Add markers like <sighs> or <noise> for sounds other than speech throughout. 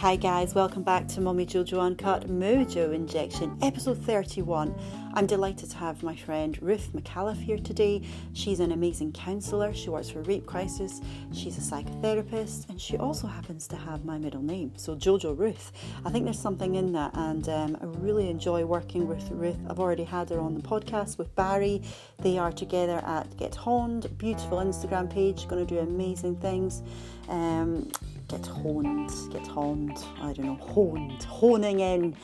Hi guys, welcome back to Mommy Jojo Uncut Mojo Injection, episode 31. I'm delighted to have my friend Ruth McAuliffe here today. She's an amazing counsellor, she works for Rape Crisis, she's a psychotherapist, and she also happens to have my middle name, so Jojo Ruth. I think there's something in that, and um, I really enjoy working with Ruth. I've already had her on the podcast with Barry. They are together at Get Honed, beautiful Instagram page, going to do amazing things. Um, get honed, get honed, I don't know, honed, honing in.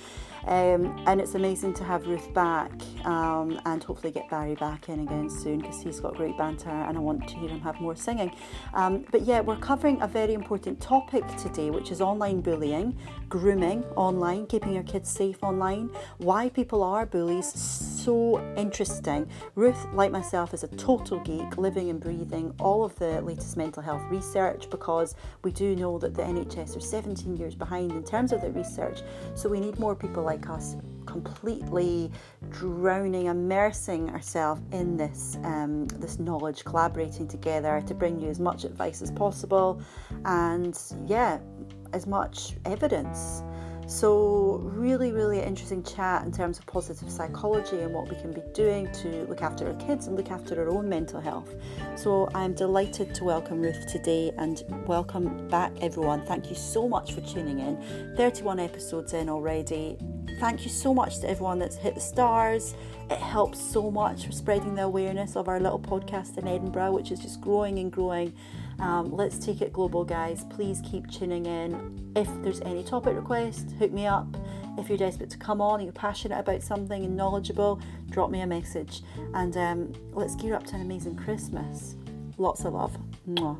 Um, and it's amazing to have Ruth back um, and hopefully get Barry back in again soon because he's got great banter and I want to hear him have more singing. Um, but yeah, we're covering a very important topic today, which is online bullying, grooming online, keeping your kids safe online, why people are bullies. So interesting. Ruth, like myself, is a total geek, living and breathing all of the latest mental health research because we do know that the NHS are 17 years behind in terms of their research. So we need more people like us completely drowning, immersing ourselves in this um, this knowledge, collaborating together to bring you as much advice as possible, and yeah, as much evidence. So, really, really interesting chat in terms of positive psychology and what we can be doing to look after our kids and look after our own mental health. So, I'm delighted to welcome Ruth today and welcome back, everyone. Thank you so much for tuning in. 31 episodes in already. Thank you so much to everyone that's hit the stars. It helps so much for spreading the awareness of our little podcast in Edinburgh, which is just growing and growing. Um, let's take it global, guys. Please keep tuning in. If there's any topic request, hook me up. If you're desperate to come on you're passionate about something and knowledgeable, drop me a message. And um, let's gear up to an amazing Christmas. Lots of love. Mwah.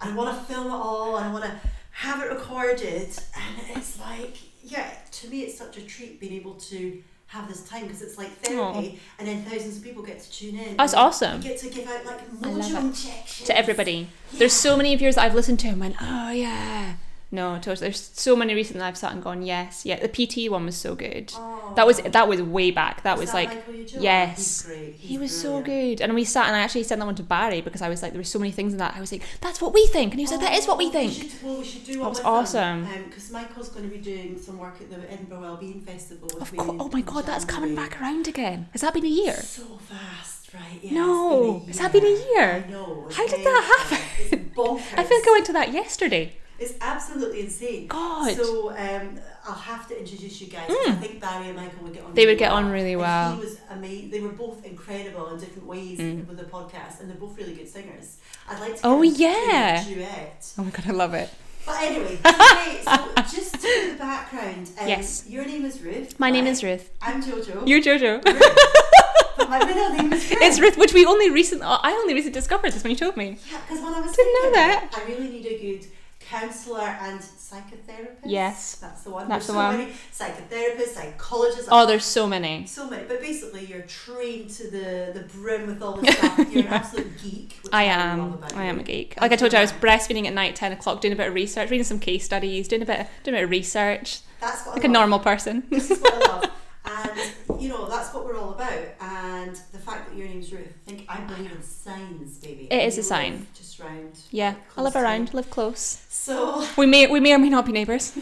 I want to film it all I want to have it recorded. And it's like, yeah, to me, it's such a treat being able to have this time because it's like therapy Aw. and then thousands of people get to tune in. That's awesome. You get to give out like mojo injections. to everybody. There's so many of yours that I've listened to and went, oh yeah. No, totally. There's so many recently that I've sat and gone, yes, yeah. The PT one was so good. Oh. That was that was way back. That was that like, Michael oh, Eugene? yes. He's great. he He's was so good. And we sat and I actually sent that one to Barry because I was like, there were so many things in that. I was like, that's what we think, and he was like, that is what we Oh, think. should, well, we should do That was awesome. Um, because Michael's going to be doing some work at the Edinburgh Wellbeing Festival. Of course. Oh my god, that's coming back around again. Has that been a year? So fast, right? Yeah, No, it's has been that been a year. know. How did that happen? It's. <laughs> I think I went to that yesterday. It's absolutely insane. God. So um, I'll have to introduce you guys. 'cause I think Barry and Michael would get on. Mm. They really would get well. on really And well. He was amazing. They were both incredible in different ways Mm. with the podcast, and they're both really good singers. I'd like to. Oh, get them to do a yeah. duet. Oh my god, I love it. But anyway, <laughs> today, so just to the background. Um, Yes. Your name is Ruth. My name is Ruth. I'm Jojo. You're Jojo. <laughs> but my middle name is Ruth. it's Ruth, which we only recently, I only recently discovered this when you told me. Yeah, because when I was Didn't know that. I really need a good counsellor and psychotherapist. Yes, that's the one. that's There's the so one. Many psychotherapists, psychologists. Oh, there's so many. so many, but basically you're trained to the, the brim with all the stuff. You're an <laughs> absolute geek. Which I am. about I am a geek. Like I told you, I was breastfeeding at night, ten o'clock, doing a bit of research, reading some case studies, doing a bit, doing a bit of research, That's what like I a normal person. This is what I love. <laughs> And you know, that's what we're all about. And the fact that your name's Ruth, I think I believe in signs, baby. It is a sign. Just round. yeah, I live around, live close. So, We may, we may or may not be neighbours. <laughs> so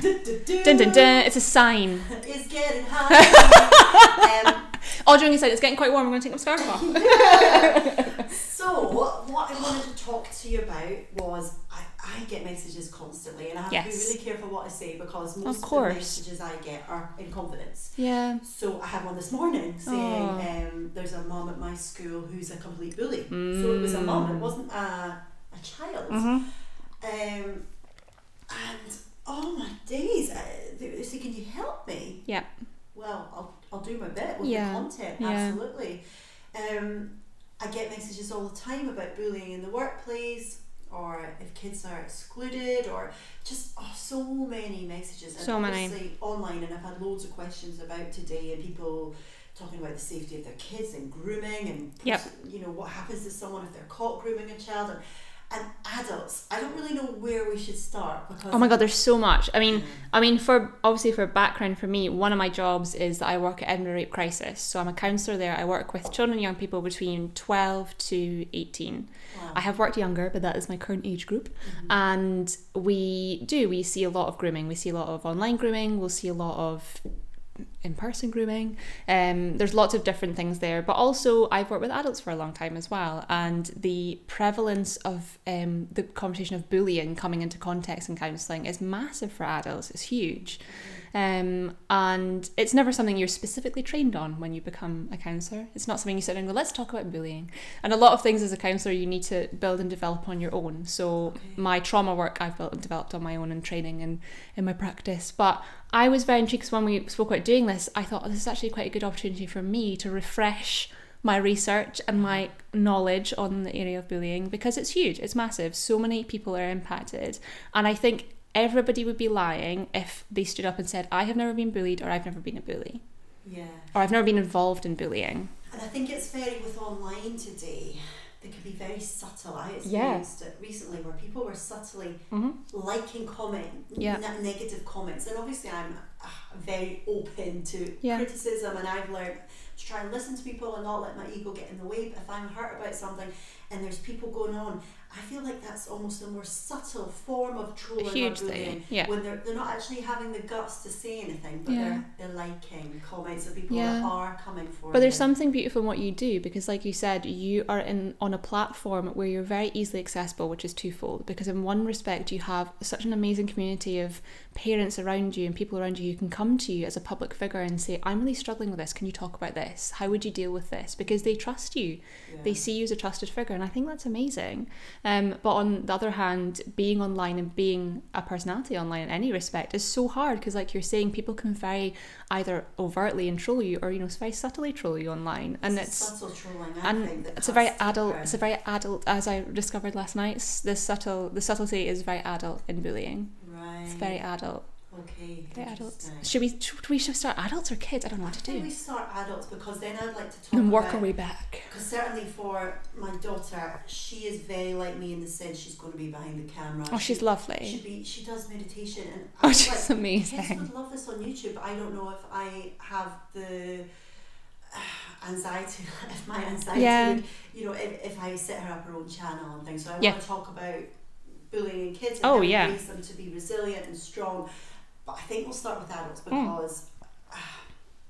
du- du- du- dun dun dun. It's a sign. is getting hot. <laughs> um, All joking aside, it's getting quite warm. I'm going to take my scarf off. so, what, what I wanted to talk to you about was I, I get messages constantly, and I have to be really careful what I say because most of, the messages I get are in confidence. yeah. So I had one this morning saying um, there's a mum at my school who's a complete bully. So it was a mum, it wasn't a, a child. Mhm. Um, and oh my days, they were saying, can you help me? Yeah. Well, I'll, I'll do my bit with Yeah. the content, Yeah. absolutely. Um, I get messages all the time about bullying in the workplace or if kids are excluded or just oh, so many messages. And So many. online and I've had loads of questions about today and people talking about the safety of their kids and grooming and Yep. you know what happens to someone if they're caught grooming a child and and adults. I don't really know where we should start because Oh my god, there's so much. I mean, mm. I mean, for obviously for background for me, one of my jobs is that I work at Edinburgh Rape Crisis. So I'm a counsellor there. I work with children and young people between 12 to 18. Wow. I have worked younger, but that is my current age group. Mm-hmm. And we do we see a lot of grooming. We see a lot of online grooming. We'll see a lot of in-person grooming. Um, there's lots of different things there but also i've worked with adults for a long time as well and the prevalence of um, the conversation of bullying coming into context in counselling is massive for adults. It's huge um, and it's never something you're specifically trained on when you become a counsellor it's not something you sit down and go let's talk about bullying and a lot of things as a counsellor you need to build and develop on your own so my trauma work i've built and developed on my own in training and in my practice but I was very intrigued because when we spoke about doing this, I thought oh, this is actually quite a good opportunity for me to refresh my research and my knowledge on the area of bullying because it's huge, it's massive. So many people are impacted. And I think everybody would be lying if they stood up and said, I have never been bullied or I've never been a bully yeah. or I've never been involved in bullying. And I think it's very with online today. They can be very subtle. I Yeah. experienced it recently where people were subtly hmm liking comment, Yeah. ne- negative comments, and obviously I'm uh, very open to Yeah. criticism, and I've learned to try and listen to people and not let my ego get in the way. But if I'm hurt about something, and there's people going on, I feel like that's almost a more subtle form of trolling huge or thing, bullying. yeah. When they're they're not actually having the guts to say anything, but Yeah. they're they're liking comments of people Yeah. that are coming for. But there's you. something beautiful in what you do because, like you said, you are in on a platform where you're very easily accessible, which is twofold. Because in one respect, you have such an amazing community of parents around you and people around you who can come to you as a public figure and say, "I'm really struggling with this. Can you talk about this? How would you deal with this?" Because they trust you, Yeah. they see you as a trusted figure, and I think that's amazing. Um, but on the other hand, being online and being a personality online in any respect is so hard because, like you're saying, people can very either overtly and troll you or you know very subtly troll you online, and It's it's subtle trolling. I and think, it's a very adult. It's a very adult, as I discovered last night. The subtle, the subtlety is very adult in bullying. right. It's very adult. Okay. Very adults. Should we? Should we should start adults or kids? I don't know what to do. we start adults because then I'd like to talk And work about our way back. Because certainly for my daughter, she is very like me in the sense she's going to be behind the camera. Oh, she's she, lovely. She be she does meditation and Oh, I she's like, kids amazing. would love this on YouTube. But I don't know if I have the <sighs> anxiety. <laughs> If my anxiety, Yeah. would, you know, if, if I set her up her own channel and things. So I Yeah. want to talk about bullying in kids and Oh, yeah. raise them to be resilient and strong. But I think we'll start with adults Hmm. because, ah,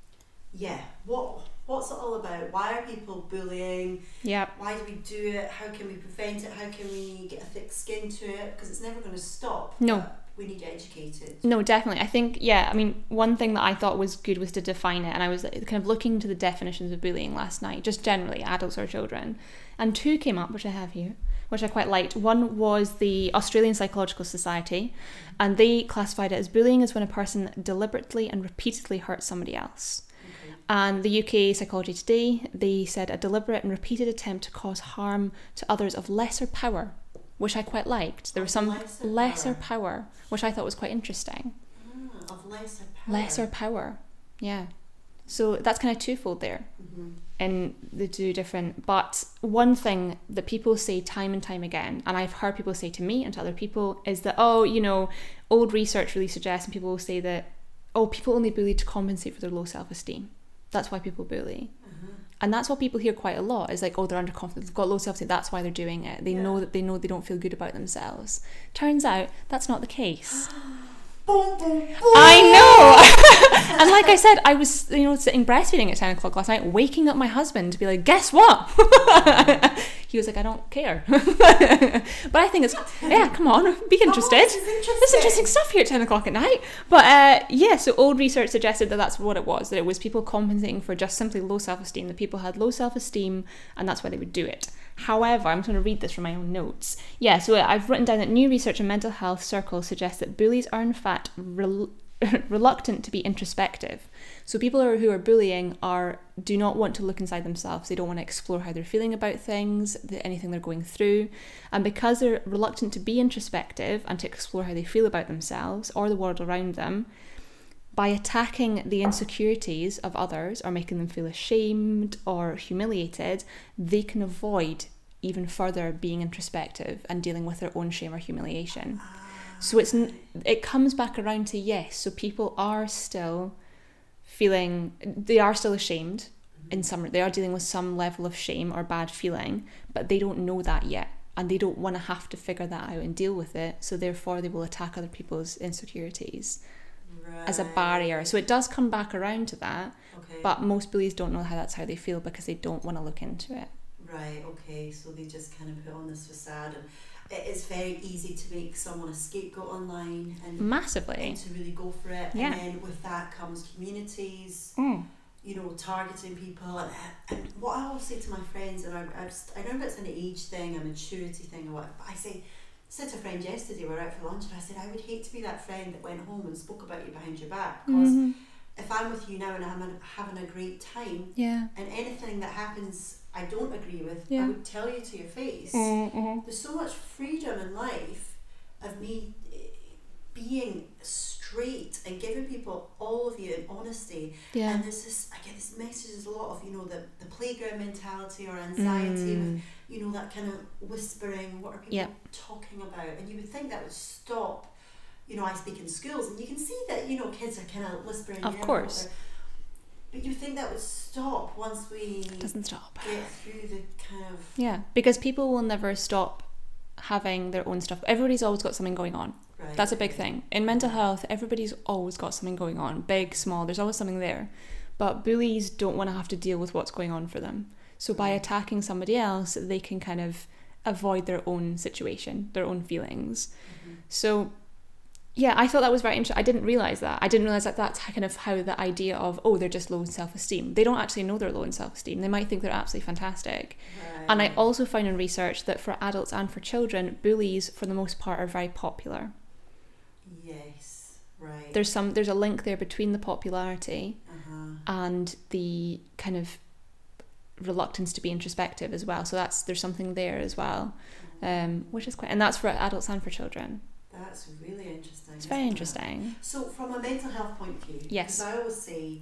<sighs> yeah, what what's it all about? Why are people bullying? Yeah. Why do we do it? How can we prevent it? How can we get a thick skin to it? Because it's never going to stop. No. We need educated. No, definitely. I think, yeah, I mean, one thing that I thought was good was to define it. And I was kind of looking into the definitions of bullying last night, just generally, adults or children. And two came up, which I have here, which I quite liked. One was the Australian Psychological Society, and they classified it as bullying as when a person deliberately and repeatedly hurts somebody else. Okay. And the UK Psychology Today, they said a deliberate and repeated attempt to cause harm to others of lesser power, which I quite liked. There was some lesser lesser power. power, which I thought was quite interesting Ah, of lesser power. lesser power. Yeah. So that's kind of twofold there hmm in the two different. But one thing that people say time and time again, and I've heard people say to me and to other people, is that, oh, you know, old research really suggests, and people will say that, oh, people only bully to compensate for their low self esteem. That's why people bully. Uh-huh. And that's what people hear quite a lot is like, oh, they're underconfident, they've got low self esteem, that's why they're doing it. They Yeah. know that they know they don't feel good about themselves. Turns out that's not the case. <gasps> <gasps> <gasps> Boom, boom, boom. I know. <laughs> and like I said, I was, you know, sitting breastfeeding at 10 o'clock last night, waking up my husband to be like, guess what? <laughs> he was like, I don't care. <laughs> but I think it's, yeah, come on, be interested. Oh, this interesting. There's interesting stuff here at 10 o'clock at night. But uh, yeah, so old research suggested that that's what it was, that it was people compensating for just simply low self esteem, that people had low self esteem and that's why they would do it. However, I'm going to read this from my own notes. Yeah, so I've written down that new research in mental health circles suggests that bullies are in fact rel- <laughs> reluctant to be introspective. So people who are, who are bullying are do not want to look inside themselves. They don't want to explore how they're feeling about things, the, anything they're going through, and because they're reluctant to be introspective and to explore how they feel about themselves or the world around them, by attacking the insecurities of others or making them feel ashamed or humiliated, they can avoid even further being introspective and dealing with their own shame or humiliation. So it's it comes back around to yes. So people are still feeling they are still ashamed in some they are dealing with some level of shame or bad feeling, but they don't know that yet and they don't want to have to figure that out and deal with it. So therefore they will attack other people's insecurities as a barrier. So it does come back around to that, Okay. but most bullies don't know how that's how they feel because they don't want to look into it. Right, okay, so they just kind of put on this facade and it is very easy to make someone a scapegoat online and, Massively. and to really go for it. Yeah. And then with that comes communities, Mm. you know, targeting people. And, and what I always say to my friends, and I, I, just, I don't know if it's an age thing, a maturity thing, or what, but I say, said to a friend yesterday, we were out for lunch, and I said, I would hate to be that friend that went home and spoke about you behind your back. Because Mhm. if I'm with you now and I'm having a great time, Yeah. and anything that happens I don't agree with, Yeah. I would tell you to your face. Mm-hmm. There's so much freedom in life of me eh, being straight and giving people all of you in honesty. Yeah. And there's this, I get this message, there's a lot of, you know, the, the playground mentality or anxiety with, Mm. you know, that kind of whispering, what are people Yeah. talking about? And you would think that would stop. You know, I speak in schools and you can see that, you know, kids are kind of whispering. Of course. But you think that would stop once we Doesn't stop. get through the kind of Yeah, because people will never stop having their own stuff. Everybody's always got something going on. Right. That's a big thing. In mental health, everybody's always got something going on, big, small, there's always something there. But bullies don't want to have to deal with what's going on for them. So by attacking somebody else, they can kind of avoid their own situation, their own feelings. Mm-hmm. So yeah, I thought that was very interesting. I didn't realize that. I didn't realize that that's kind of how the idea of oh they're just low in self esteem. They don't actually know they're low in self esteem. They might think they're absolutely fantastic. And I also found in research that for adults and for children, bullies for the most part are very popular. Right. There's some there's a link there between the popularity uh-huh. and the kind of reluctance to be introspective as well. So that's there's something there as well, um, which is quite and that's for adults and for children. That's really interesting. It's very isn't it? interesting. So, from a mental health point of view, Yes. I always say,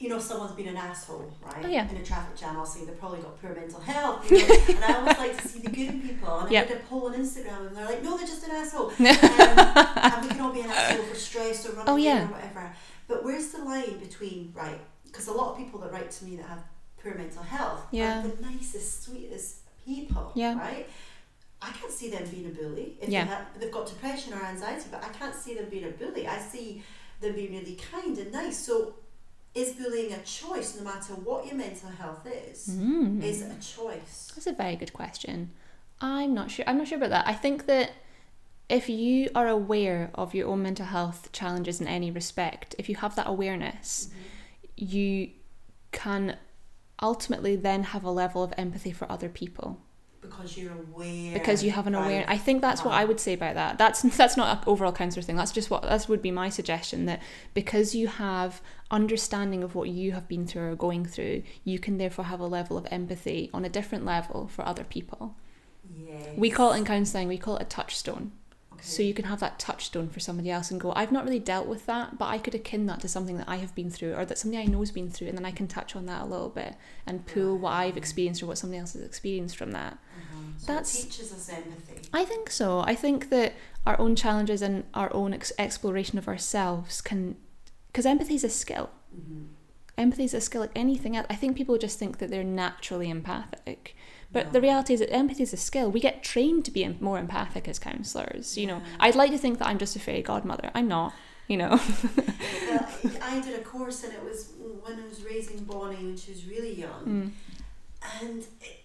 you know, someone's been an asshole, right? Oh, yeah. In a traffic jam, I'll say they've probably got poor mental health. You know? <laughs> and I always like to see the good in people. And Yep. I did a poll on Instagram, and they're like, no, they're just an asshole. <laughs> um, and we can all be an asshole for stress or running Oh, yeah. or whatever. But where's the line between, right? Because a lot of people that write to me that have poor mental health Yeah. are the nicest, sweetest people, Yeah. right? I can't see them being a bully if Yeah. they have, they've got depression or anxiety, but I can't see them being a bully. I see them being really kind and nice. So, is bullying a choice no matter what your mental health is? Mm. Is a choice? That's a very good question. I'm not sure. I'm not sure about that. I think that if you are aware of your own mental health challenges in any respect, if you have that awareness, you can ultimately then have a level of empathy for other people Because you're aware. because you have an awareness. I think that's what I would say about that. That's <laughs> that's not an overall counselor thing. That's just what that would be my suggestion. That because you have understanding of what you have been through or going through, you can therefore have a level of empathy on a different level for other people. Yes. We call it in counselling, we call it a touchstone. Okay. So you can have that touchstone for somebody else and go, I've not really dealt with that, but I could akin that to something that I have been through or that somebody I know has been through, and then I can touch on that a little bit and pull what I've experienced or what somebody else has experienced from that. So that's- it teaches us empathy. I think so. I think that our own challenges and our own ex- exploration of ourselves can, because empathy is a skill. Mm-hmm. Empathy is a skill like anything else. I think people just think that they're naturally empathic. But No. the reality is that empathy is a skill. We get trained to be more empathic as counsellors. You know, Yeah. I'd like to think that I'm just a fairy godmother. I'm not. You know. well, <laughs> I did a course and it was when I was raising Bonnie when she was really young. Mm. and it,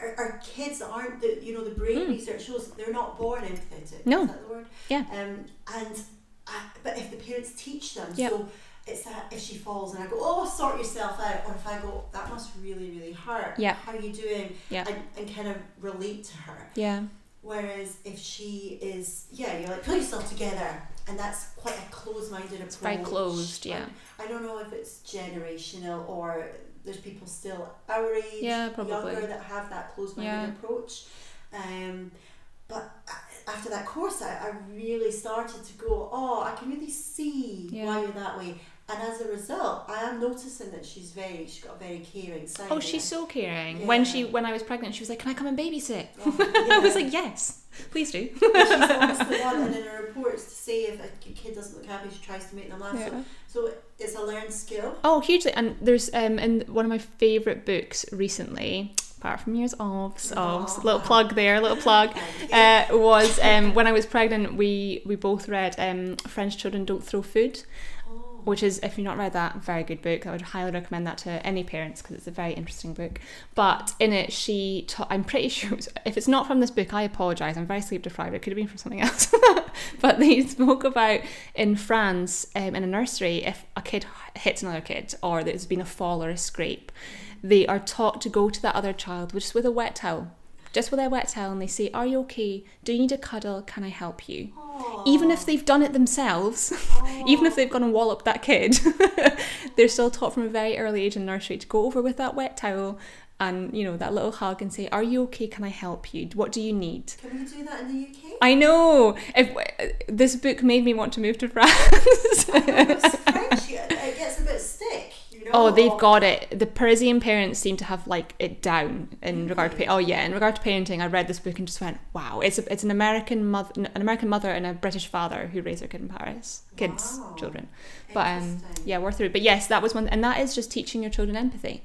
our, our kids aren't the you know the brain Mm. research shows they're not born empathetic No. is that the word Yeah. um and I, but if the parents teach them Yep. so it's that if she falls and I go oh sort yourself out or if I go that must really really hurt Yeah. how are you doing Yeah. and, and kind of relate to her Yeah. whereas if she is yeah you're like pull yourself together and that's quite a closed-minded approach It's very closed, yeah. I don't know if it's generational or there's people still our age, Yeah, probably. younger that have that closed-minded Yeah. approach. Um, but after that course, I, I really started to go, oh, I can really see Yeah. why you're that way. And as a result, I am noticing that she's very, she's got a very caring side. Oh, she's so caring. When she when I was pregnant, she was like, "Can I come and babysit?" Oh, <laughs> I was like, "Yes, please do." she's <laughs> always the one, and in her reports to say if a kid doesn't look happy, she tries to make them laugh. So, so it's a learned skill. Oh, hugely. And there's um in one of my favourite books recently, apart from yours of Aw. little plug there, little plug, <laughs> uh, was um when I was pregnant. We we both read um French Children Don't Throw Food. Which is if you've not read that, very good book. I would highly recommend that to any parents because it's a very interesting book. But in it, she ta- I'm pretty <laughs> sure if it's not from this book, I apologise. I'm very sleep deprived. It could have been from something else. <laughs> but they spoke about in France um, in a nursery if a kid hits another kid or there's been a fall or a scrape, they are taught to go to that other child just with a wet towel. Just with their wet towel, and they say, Are you okay? Do you need a cuddle? Can I help you? Even if they've done it themselves, <laughs> even if they've gone and walloped that kid, <laughs> they're still taught from a very early age in nursery to go over with that wet towel and, you know, that little hug and say, Are you okay? Can I help you? What do you need? Can we do that in the UK? I know. If uh, this book made me want to move to <laughs> France. It's French, yeah, it gets a bit stick, you know. Oh, they've got it. The Parisian parents seem to have like it down in regard to pa- oh yeah, in regard to parenting. I read this book and just went, wow, it's a, it's an American mother, an American mother and a British father who raise their kid in Paris, kids, Wow. children. But um, yeah, worth it. But yes, that was one, and that is just teaching your children empathy.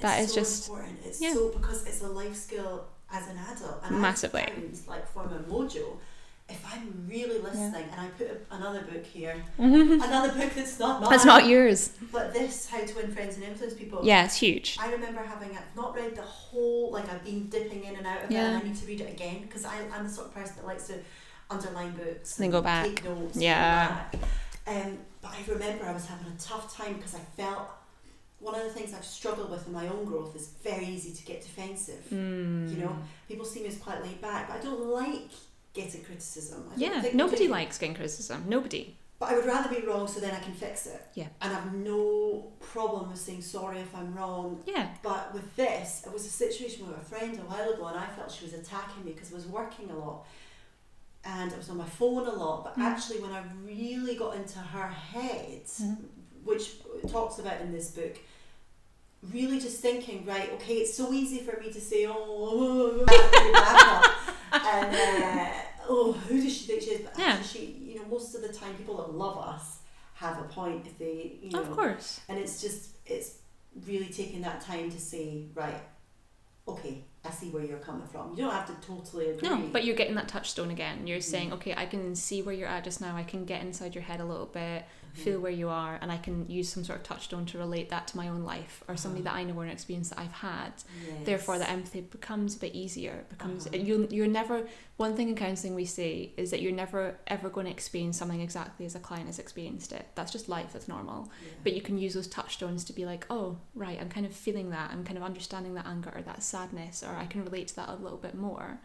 That it's is so just important. It's yeah. so because it's a life skill as an adult. And Massively. Found, like for my mojo, if I'm really listening and I put a, another book here, <laughs> another book that's not mine, that's not yours. but this How to Win Friends and Influence People. Yeah, it's huge. I remember having I've not read the whole like I've been dipping in and out of Yeah. it and I need to read it again because I'm the sort of person that likes to underline books Then and go back. take notes and Yeah. go back. Um, but I remember I was having a tough time because I felt one of the things I've struggled with in my own growth is very easy to get defensive. Mm. You know, people see me as quite laid back, but I don't like getting criticism. I don't Yeah, think nobody likes getting criticism. Nobody. But I would rather be wrong so then I can fix it. Yeah. And I've no problem with saying sorry if I'm wrong Yeah. but with this, it was a situation with a friend a while ago, and I felt she was attacking me because I was working a lot and I was on my phone a lot. But Mm. actually, when I really got into her head, Mm. which talks about in this book, really just thinking, right, okay, it's so easy for me to say, oh, <laughs> and uh, oh, who does she think she is? But Yeah. actually, she, you know, most of the time, people that love us have a point if they, you know, Of course. and it's just it's really taking that time to say right okay i see where you're coming from you don't have to totally agree No, but you're getting that touchstone again. You're mm. saying, okay, I can see where you're at just now. I can get inside your head a little bit. Feel where you are, and I can use some sort of touchstone to relate that to my own life or something Uh-huh. that I know or an experience that I've had. Yes. Therefore, the empathy becomes a bit easier. It becomes Uh-huh. you. You're never. One thing in counselling we say is that you're never ever going to experience something exactly as a client has experienced it. That's just life. That's normal. Yeah. But you can use those touchstones to be like, oh, right, I'm kind of feeling that. I'm kind of understanding that anger or that sadness, or I can relate to that a little bit more.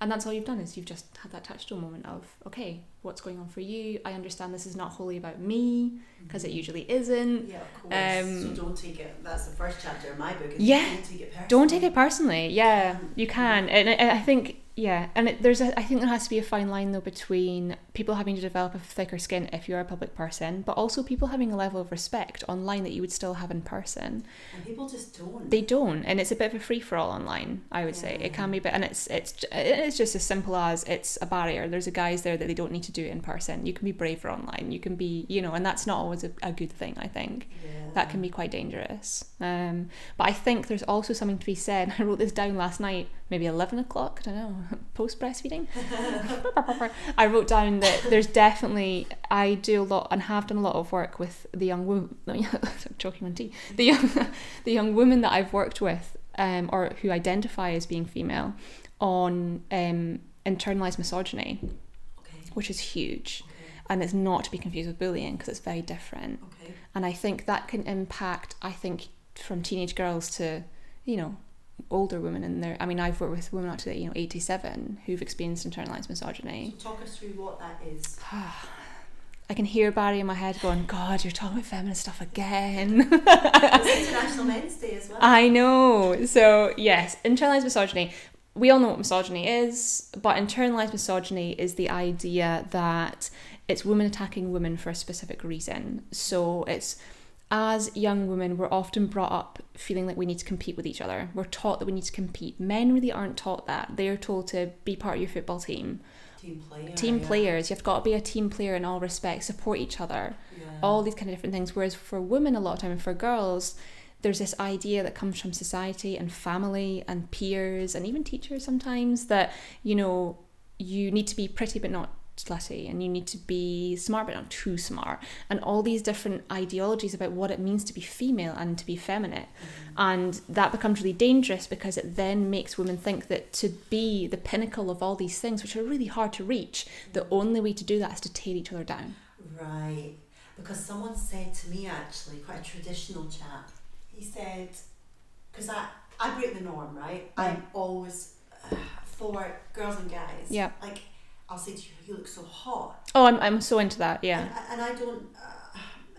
And that's all you've done is you've just had that touchstone moment of, okay, what's going on for you? I understand this is not wholly about me because it usually isn't. yeah of course um, so don't take it that's the first chapter of my book is Yeah. don't take it personally Don't take it personally. Yeah, you can, and I, I think yeah, and it, there's a, I think there has to be a fine line though between people having to develop a thicker skin if you're a public person, but also people having a level of respect online that you would still have in person. and people just don't They don't, and it's a bit of a free for all online. I would say it can be, but and it's it's it's just as simple as it's a barrier. There's a guys there that they don't need to do it in person. You can be braver online. You can be, you know, and that's not always a, a good thing. I think yeah. That can be quite dangerous. Um, but I think there's also something to be said. <laughs> I wrote this down last night, maybe 11 o'clock, I don't know, <laughs> post breastfeeding. <laughs> I wrote down that there's definitely, I do a lot and have done a lot of work with the young woman, I'm choking on tea, the young, the young women that I've worked with um, or who identify as being female on um, internalized misogyny, okay which is huge. okay And it's not to be confused with bullying because it's very different okay and I think that can impact. I think from teenage girls to, you know, older women in their. I mean, I've worked with women up to you know eighty seven who've experienced internalized misogyny. so talk us through what that is <sighs> I can hear Barry in my head going, "God, you're talking about feminist stuff again." <laughs> it's <laughs> international men's day as well I know. So yes, internalized misogyny. We all know what misogyny is, but internalized misogyny is the idea that it's women attacking women for a specific reason. So it's as young women, we're often brought up feeling like we need to compete with each other. We're taught that we need to compete. Men really aren't taught that. They are told to be part of your football team. Team player. Team yeah. players, you've got to be a team player in all respects, support each other, Yeah. all these kind of different things. Whereas for women, a lot of time, and for girls, there's this idea that comes from society and family and peers and even teachers sometimes that, you know, you need to be pretty but not slutty and you need to be smart but not too smart and all these different ideologies about what it means to be female and to be feminine and that becomes really dangerous because it then makes women think that to be the pinnacle of all these things which are really hard to reach the only way to do that is to tear each other down Right. Because someone said to me actually, quite a traditional chap, he said, because I, I break the norm, right? I'm always uh, for girls and guys. Yeah. Like, I'll say to you, you look so hot. oh i'm, I'm so into that yeah And, and I don't,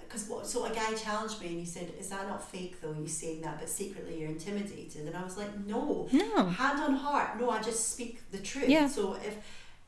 because what, so a guy challenged me and he said, is that not fake though, you saying that, but secretly you're intimidated? And I was like, no. no Hand on heart, no, I just speak the truth. Yeah. So if,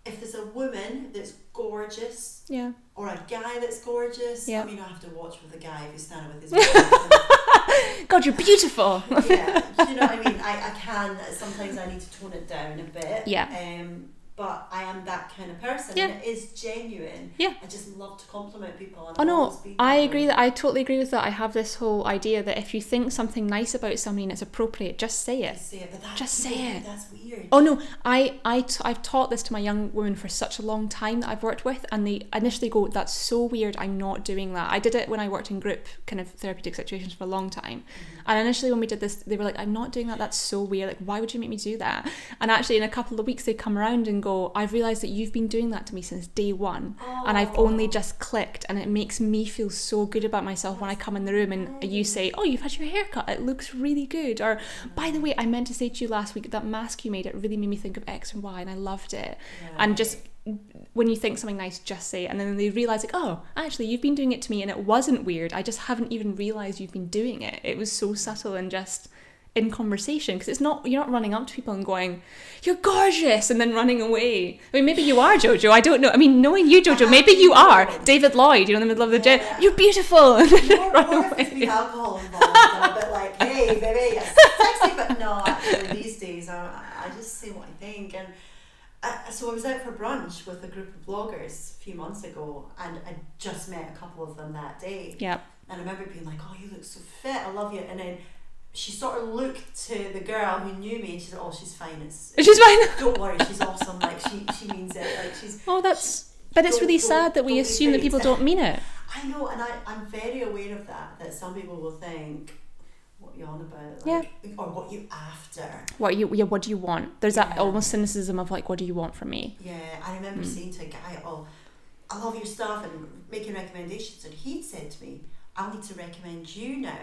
if there's a woman that's gorgeous, yeah or a guy that's gorgeous. Yeah. I mean, I have to watch with a guy who's standing with his. <laughs> god you're beautiful yeah, you know what I mean. I, I can sometimes I need to tone it down a bit. Yeah. Um, but I am that kind of person, Yeah. and it is genuine. Yeah. I just love to compliment people. And Oh no, I agree that I totally agree with that. I have this whole idea that if you think something nice about somebody and it's appropriate, just say it. Just say it, Just say think it. That's weird. Oh no, I, I, t- I've taught this to my young women for such a long time that I've worked with, and they initially go, That's so weird, I'm not doing that. I did it when I worked in group kind of therapeutic situations for a long time. Mm-hmm. And initially, when we did this, they were like, I'm not doing that, that's so weird. Like, why would you make me do that? And actually, in a couple of weeks, they come around and go, I've realised that you've been doing that to me since day one. And I've only oh. just clicked, and it makes me feel so good about myself when I come in the room and you say, Oh, you've had your hair cut, it looks really good. Or, by the way, I meant to say to you last week that mask you made, it really made me think of X and Y, and I loved it. And just when you think something nice, just say it. And then they realize, like, oh, actually, you've been doing it to me and it wasn't weird. I just haven't even realized you've been doing it. It was so subtle and just in conversation because it's not, you're not running up to people and going, you're gorgeous, and then running away. I mean, maybe you are, Jojo. I don't know. I mean, knowing you, Jojo, maybe you are. David Lloyd, you know, in the middle of the gym, Yeah. you're beautiful. And then More, run more away. alcohol involved, and a bit like, hey, baby, it's sexy, but no, actually, these days, I, I just say what I think. And I, so I was out for brunch with a group of bloggers a few months ago, and I just met a couple of them that day. Yeah. And I remember being like, oh, you look so fit, I love you. And then she sort of looked to the girl who knew me, and she said, oh, she's fine. It's, <laughs> She's fine. don't worry, she's awesome. Like, she, she means it. Like, she's. Oh, that's. But it's really sad that we assume that people don't mean it. I know, and I, I'm very aware of that, that some people will think, what you on about? Yeah. Or what you after. What you? Yeah. What do you want? There's that almost cynicism of like, what do you want from me? Yeah, I remember mm. saying to a guy, oh, I love your stuff and making recommendations. And he'd said to me, I'll need to recommend you now.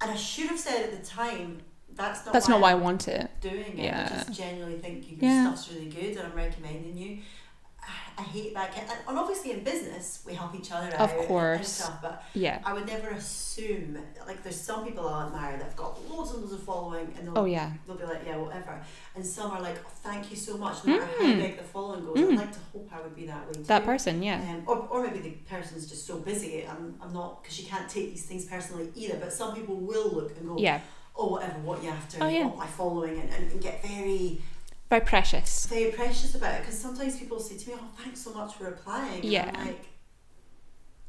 And I should have said at the time, that's not That's why not why I want it. doing it. Yeah. I just genuinely think your Yeah. stuff's really good and I'm recommending you. <sighs> I hate that. And obviously in business, we help each other out Of and- and course. stuff, but Yeah. I would never assume like there's some people I admire that've got loads and loads of following and they'll, Oh yeah. they'll be like yeah whatever and some are like oh, thank you so much no matter how Mm. big the following goes Mm. I'd like to hope I would be that way too That person. Yeah. um, or, or maybe the person's just so busy I'm, I'm not because you can't take these things personally either but some people will look and go Yeah. oh whatever what you after Oh, yeah. want my following and, and, and get very Very precious. very precious about it because sometimes people say to me oh thanks so much for replying and Yeah. I'm like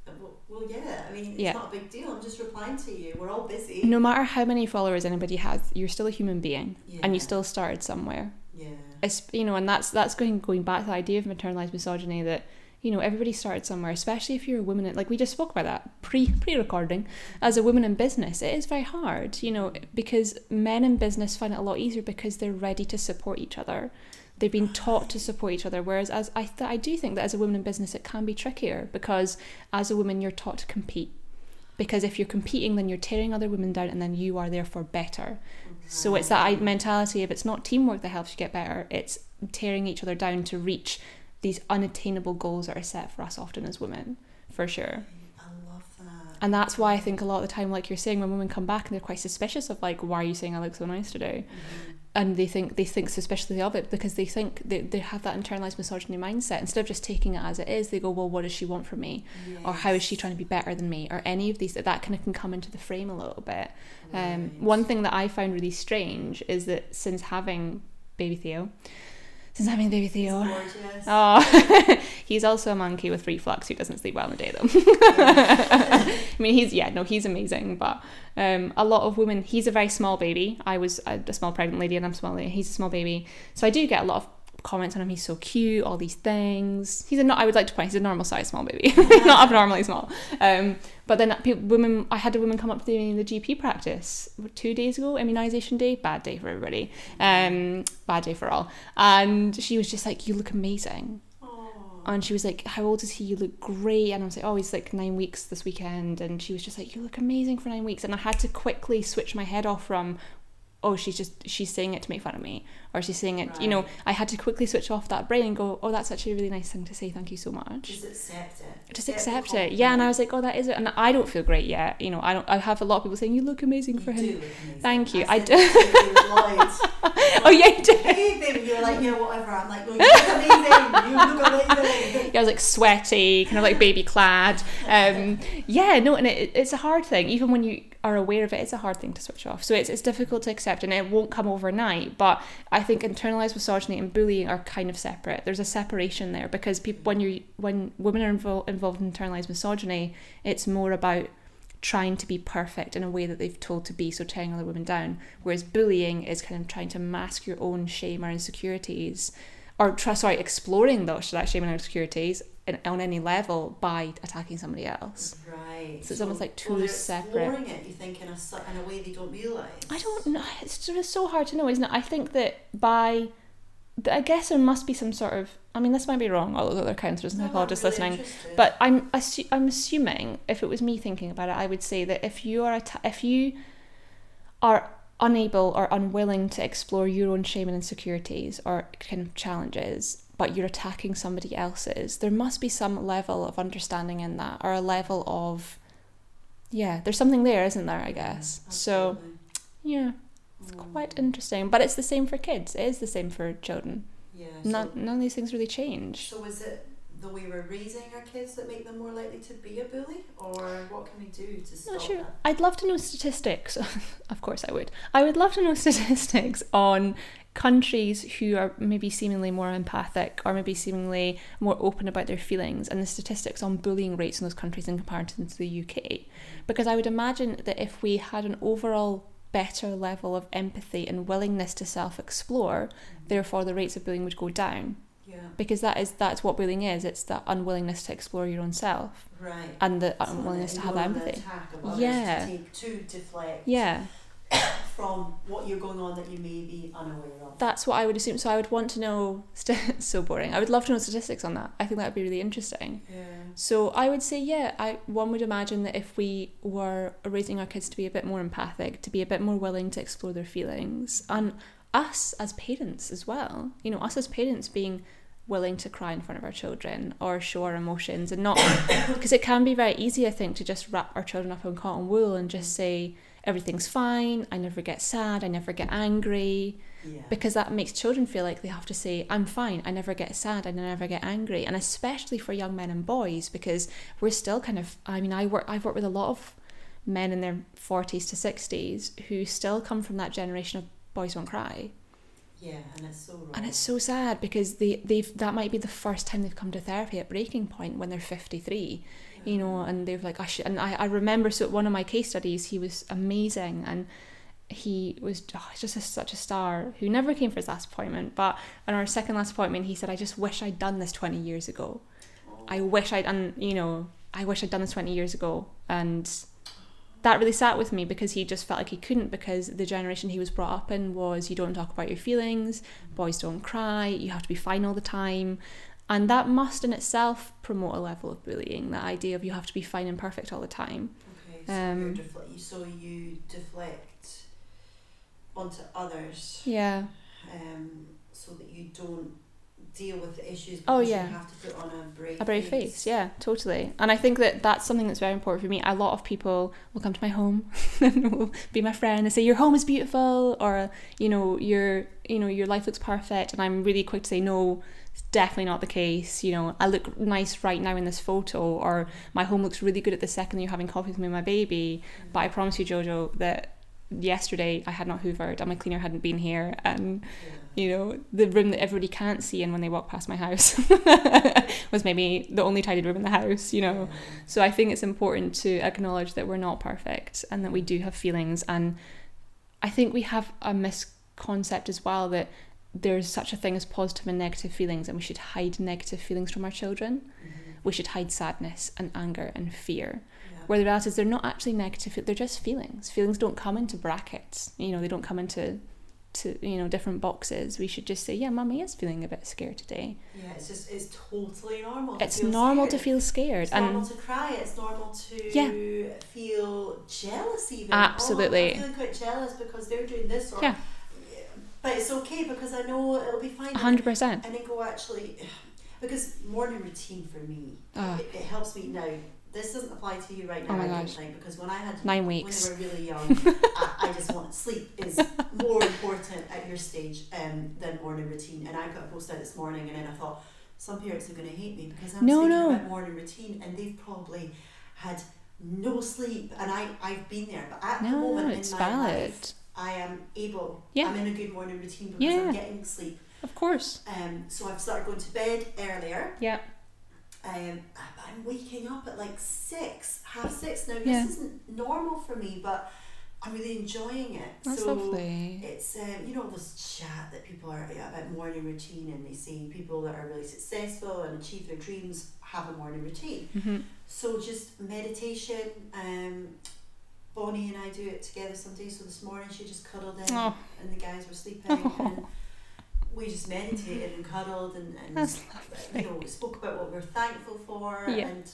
uh, well, well yeah I mean it's Yeah. not a big deal I'm just replying to you we're all busy No matter how many followers anybody has, you're still a human being, and you still started somewhere. yeah It's you know, and that's that's going going back to the idea of internalized misogyny that you know everybody started somewhere, especially if you're a woman. Like we just spoke about that pre pre recording. As a woman in business, it is very hard, you know, because men in business find it a lot easier because they're ready to support each other. They've been taught to support each other. Whereas as I th- I do think that as a woman in business, it can be trickier because as a woman you're taught to compete. Because if you're competing, then you're tearing other women down, and then you are therefore better. So it's that mentality of it's not teamwork that helps you get better, it's tearing each other down to reach these unattainable goals that are set for us often as women, for sure. I love that. And that's why I think a lot of the time, like you're saying, when women come back and they're quite suspicious of like, why are you saying I look so nice today? Mm-hmm. and they think they think suspiciously of it because they think they, they have that internalized misogyny mindset instead of just taking it as it is they go well what does she want from me or how is she trying to be better than me or any of these that kind of can come into the frame a little bit um, one thing that i found really strange is that since having baby theo since having baby theo. <laughs> Oh, <laughs> he's also a monkey with reflux who doesn't sleep well in the day, though. <laughs> I mean, he's yeah, no, he's amazing. But um, a lot of women, he's a very small baby. I was a, a small pregnant lady, and I'm small. He's a small baby, so I do get a lot of comments on him. He's so cute, all these things. He's a not. I would like to point. He's a normal size small baby, not abnormally small. Um, but then people, women, I had a woman come up to me in the GP practice two days ago, immunisation day, bad day for everybody, um, bad day for all. And she was just like, "You look amazing." And she was like, "How old is he? You look great." And I was like, "Oh, he's like nine weeks this weekend." And she was just like, "You look amazing for nine weeks." And I had to quickly switch my head off from, "Oh, she's just she's saying it to make fun of me," or she's saying it. You know, I had to quickly switch off that brain and go, "Oh, that's actually a really nice thing to say. Thank you so much." Just accept it. just accept it yeah and i was like oh that is it and i don't feel great yet you know i don't i have a lot of people saying you look amazing for him do look amazing. Thank you. I, I do- this to you, Lloyd. <laughs> oh yeah you did baby, you're like, yeah, whatever. I'm like, no, you look amazing. You look amazing. <laughs> yeah, I was like sweaty, kind of like baby clad. Um, yeah, no, and it, it's a hard thing. Even when you are aware of it, it's a hard thing to switch off. So it's, it's difficult to accept and it won't come overnight. But I think internalized misogyny and bullying are kind of separate. There's a separation there because people, when you when women are invol- involved in internalized misogyny, it's more about trying to be perfect in a way that they've told to be, so tearing other women down. Whereas bullying is kind of trying to mask your own shame or insecurities, or try, sorry, exploring those that shame and insecurities in, on any level by attacking somebody else. Right. So it's almost like two well, separate- exploring it, you think, in a, in a way they don't realise. I don't know. It's sort of so hard to know, isn't it? I think that by, I guess there must be some sort of. I mean, this might be wrong. All those other counsellors and No, psychologists really listening, interested. But I'm assu- I'm assuming if it was me thinking about it, I would say that if you are atta- if you are unable or unwilling to explore your own shame and insecurities or kind of challenges, but you're attacking somebody else's, there must be some level of understanding in that or a level of yeah, there's something there, isn't there? I guess. So yeah, it's Mm. quite interesting. But it's the same for kids. It is the same for children. Yeah. So, None, none of these things really change. so is it the way we're raising our kids that make them more likely to be a bully, or what can we do to stop Not sure. that? I'd love to know statistics. <laughs> of course, I would. I would love to know <laughs> statistics on countries who are maybe seemingly more empathic or maybe seemingly more open about their feelings and the statistics on bullying rates in those countries in comparison to the UK. Because I would imagine that if we had an overall better level of empathy and willingness to self explore, therefore the rates of bullying would go down. Yeah. Because that is that's what bullying is. It's that unwillingness to explore your own self Right. and the So unwillingness to have empathy. attack of others Yeah. To, take, to deflect Yeah. <coughs> from what you're going on that you may be unaware of. That's what I would assume. So I would want to know. <laughs> St- so boring. I would love to know statistics on that. I think that would be really interesting. yeah. So I would say, yeah, I one would imagine that if we were raising our kids to be a bit more empathic, to be a bit more willing to explore their feelings, and us as parents as well, you know, us as parents being willing to cry in front of our children or show our emotions and not <coughs> because it can be very easy i think to just wrap our children up in cotton wool and just say everything's fine. I never get sad. I never get angry. Yeah. because that makes children feel like they have to say i'm fine. I never get sad. I never get angry. And especially for young men and boys because we're still kind of i mean i work i've worked with a lot of men in their 40s to 60s who still come from that generation of boys don't cry yeah, and it's so wrong. and it's so sad because they they've that might be the first time they've come to therapy at breaking point when they're 53 you know and they've like I should, and I, I remember so one of my case studies he was amazing and he was oh, just a, such a star who never came for his last appointment but on our second last appointment he said I just wish I'd done this 20 years ago. I oh. wish I'd and you know I wish I'd done this 20 years ago and that really sat with me because he just felt like he couldn't because the generation he was brought up in was you don't talk about your feelings boys don't cry you have to be fine all the time. And that must in itself promote a level of bullying that idea of you have to be fine and perfect all the time. Okay, so, Um, you're defle- so you deflect onto others. Yeah. Um, so that you don't deal with the issues. Oh, yeah. You have to put on a brave a brave face. yeah totally and i think that that's something that's very important for me a lot of people will come to my home <laughs> and will be my friend and say your home is beautiful or you know your you know your life looks perfect and i'm really quick to say no it's definitely not the case you know i look nice right now in this photo or my home looks really good at the second you're having coffee with me and my baby mm. but i promise you jojo that yesterday i had not hoovered and my cleaner hadn't been here and Yeah. You know, the room that everybody can't see and when they walk past my house <laughs> was maybe the only tidied room in the house, you know. So I think it's important to acknowledge that we're not perfect and that we do have feelings. And I think we have a misconcept as well that there's such a thing as positive and negative feelings and we should hide negative feelings from our children. Mhm. We should hide sadness and anger and fear. Where the reality is they're not actually negative, they're just feelings. Feelings don't come into brackets, you know, they don't come into to you know different boxes we should just say yeah mummy is feeling a bit scared today Yeah, it's just it's totally normal. to it's feel normal to scared. feel scared It's and normal to cry. It's normal to Yeah. feel jealous even. Absolutely. Oh, I'm feeling quite jealous because they're doing this or Yeah. But it's okay because I know it'll be fine. 100% And then go actually because morning routine for me Ah. it, it helps me now. This doesn't apply to you right now, Oh my I gosh. think, because when I had nine weeks, when they were really young, <laughs> I, I just want sleep is <laughs> more important at your stage um, than morning routine. And I got a post out this morning, and then I thought some parents are going to hate me because I'm No, no. about morning routine, and they've probably had no sleep, and I I've been there, but at the no moment it's in my valid life, I am able. Yeah. I'm in a good morning routine because Yeah. I'm getting sleep. of course Um, so I've started going to bed earlier. yeah Um, I'm waking up at like six, half six now. Yeah. This isn't normal for me, but I'm really enjoying it. that's so lovely it's um, you know this chat that people are yeah, about morning routine, and they see people that are really successful and achieve their dreams have a morning routine. hmm So just meditation. Um, Bonnie and I do it together some days. So this morning she just cuddled in, oh and the guys were sleeping, <laughs> and we just meditated and cuddled and, and you know, spoke about what we're thankful for Yeah. and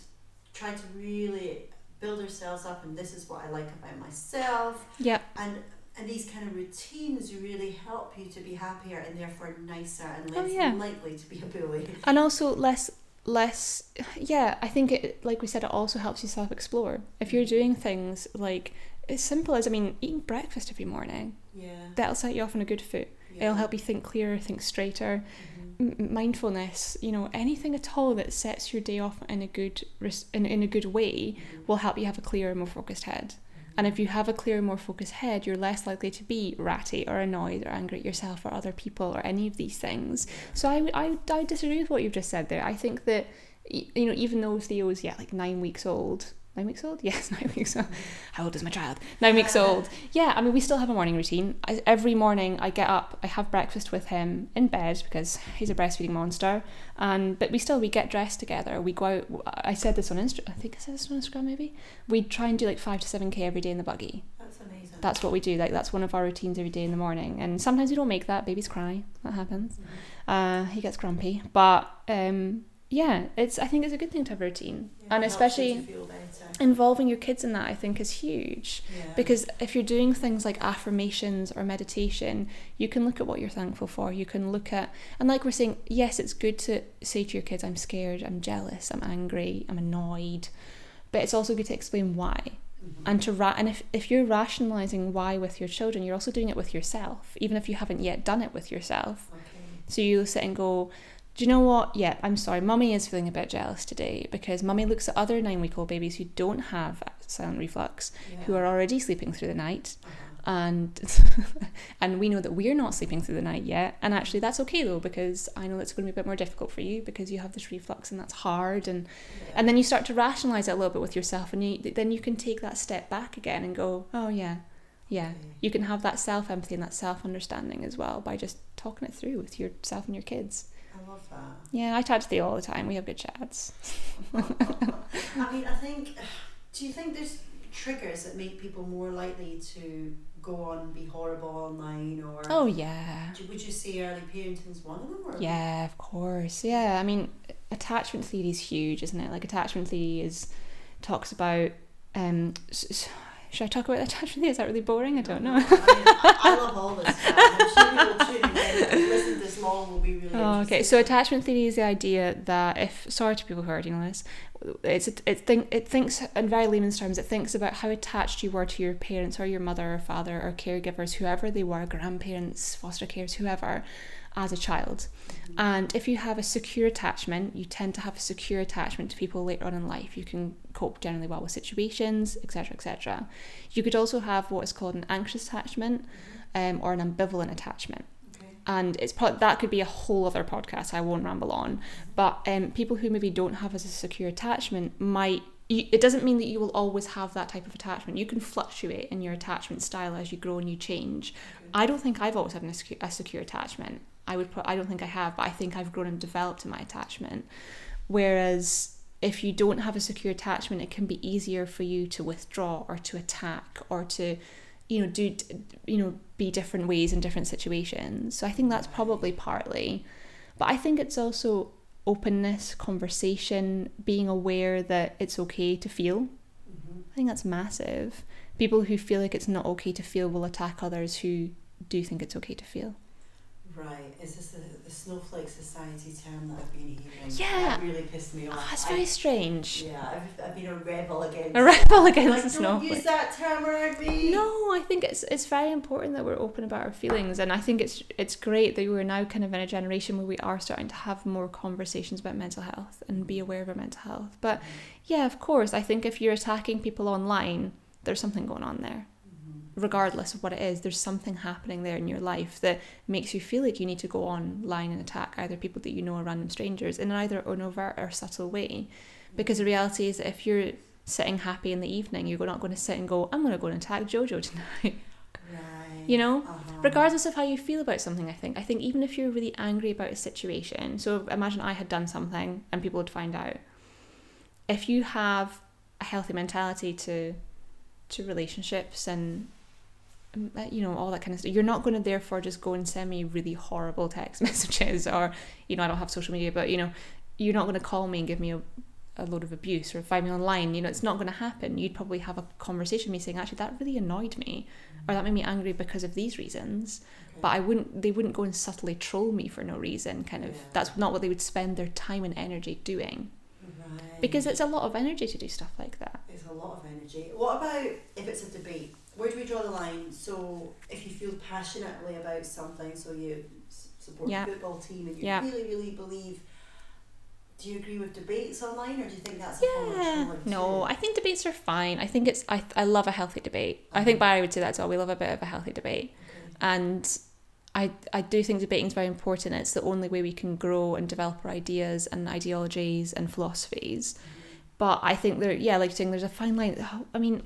tried to really build ourselves up and this is what I like about myself yeah and and these kind of routines really help you to be happier and therefore nicer and Oh, less yeah. likely to be a bully. and also less less yeah i think it like we said it also helps you self explore if you're mm. doing things like as simple as i mean eating breakfast every morning Yeah. that'll set you off on a good foot yeah. it'll help you think clearer think straighter Mhm. m- mindfulness you know anything at all that sets your day off in a good res- in, in a good way Mhm. will help you have a clearer more focused head and if you have a clearer more focused head you're less likely to be ratty or annoyed or angry at yourself or other people or any of these things so I, I, I disagree with what you've just said there i think that you know even though theo's yeah like nine weeks old nine weeks old? <laughs> Yes nine weeks old. How old is my child? Nine weeks old. Yeah i mean we still have a morning routine. I, every morning i get up i have breakfast with him in bed because he's a breastfeeding monster. And but we still we get dressed together. We go out i said this on instagram i think i said this on instagram maybe. We try and do like 5 to 7k every day in the buggy. That's amazing. that's what we do. Like that's one of our routines every day in the morning. And sometimes we don't make that. Babies cry. That happens. Mhm. uh, he gets grumpy. But um, yeah it's i think it's a good thing to have a routine Yeah, and it helps you especially to feel better. involving your kids in that i think is huge Yeah. because if you're doing things like affirmations or meditation, you can look at what you're thankful for. You can look at, and like we're saying, yes, it's good to say to your kids, I'm scared, I'm jealous, I'm angry, I'm annoyed. But it's also good to explain why. Mhm. And to ra- and if, if you're rationalizing why with your children, you're also doing it with yourself, even if you haven't yet done it with yourself. okay. So you sit and go, do you know what? Yeah, I'm sorry. Mummy is feeling a bit jealous today because mummy looks at other nine week old babies who don't have silent reflux, Yeah. who are already sleeping through the night Uh-huh. and <laughs> and we know that we're not sleeping through the night yet and actually that's okay though because i know it's going to be a bit more difficult for you because you have this reflux and that's hard and Yeah. and then you start to rationalize it a little bit with yourself and you, then you can take that step back again and go oh yeah yeah you can have that self empathy and that self understanding as well by just talking it through with yourself and your kids love that. yeah i chat to Theo all the time we have good chats <laughs> I mean, I think. Do you think there's triggers that make people more likely to go on and be horrible online, or oh yeah would you say early parenting is one of them? Or Yeah, of course. Yeah, I mean, attachment theory is huge, isn't it? Like attachment theory is talks about um, Should I talk about attachment <laughs> theory? Is that really boring? I don't know. I, mean, I, I love all this <laughs> stuff. I'm sure in listen to this long will be really Oh, okay. So attachment theory is the idea that if sorry to people who are dealing with this, it's it think it thinks in very layman's terms it thinks about how attached you were to your parents or your mother or father or caregivers, whoever they were, grandparents, foster carers, whoever, as a child. Mm-hmm. And if you have a secure attachment, you tend to have a secure attachment to people later on in life. You can cope generally well with situations, etc., etc. You could also have what is called an anxious attachment um, or an ambivalent attachment Okay. and it's that could be a whole other podcast. I won't ramble on, but um, people who maybe don't have as a secure attachment might. You, it doesn't mean that you will always have that type of attachment. You can fluctuate in your attachment style as you grow and you change. I don't think I've always had a secure, a secure attachment. I would. Pro- I don't think I have, but I think I've grown and developed in my attachment. Whereas if you don't have a secure attachment, it can be easier for you to withdraw or to attack or to, you know, do you know be different ways in different situations. So I think that's probably partly, but I think it's also openness, conversation, being aware that it's okay to feel. Mhm. I think that's massive. People who feel like it's not okay to feel will attack others who do think it's okay to feel. Right. Is this the, the snowflake society term that I've been hearing? Yeah. That really pissed me off. Oh, it's I- very strange. Yeah, I've, I've been a rebel against A rebel against like, the Don't use that term around me. No, I think it's it's very important that we're open about our feelings, and I think it's it's great that we're now kind of in a generation where we are starting to have more conversations about mental health and be aware of our mental health. But yeah, of course, I think if you're attacking people online, there's something going on there. Regardless of what it is, there's something happening there in your life that makes you feel like you need to go online and attack either people that you know or random strangers in either an overt or subtle way. Because the reality is that if you're sitting happy in the evening, you're not going to sit and go, I'm going to go and attack Jojo <laughs> tonight. Right. You know? Uh-huh. Regardless of how you feel about something, I think. I think even if you're really angry about a situation, so imagine I had done something and people would find out. If you have a healthy mentality to to relationships and Uh, you know all that kind of stuff you're not going to therefore just go and send me really horrible text <laughs> messages or you know i don't have social media but you know you're not going to call me and give me a, a load of abuse or find me online you know it's not going to happen you'd probably have a conversation with me saying actually that really annoyed me or that made me angry because of these reasons Okay. but i wouldn't they wouldn't go and subtly troll me for no reason kind of Yeah. that's not what they would spend their time and energy doing Right. because it's a lot of energy to do stuff like that It's a lot of energy. What about if it's a debate? Where do we draw the line? So if you feel passionately about something, so you s- support Yeah. the football team and you Yeah. really, really believe. Do you agree with debates online, or do you think that's a form of Yeah. No. I think debates are fine. I think it's I I love a healthy debate. I think Barry would say that as well. We love a bit of a healthy debate. Okay. And I I do think debating is very important. It's the only way we can grow and develop our ideas and ideologies and philosophies. Mm-hmm. But I think there yeah, like you're saying there's a fine line. I mean,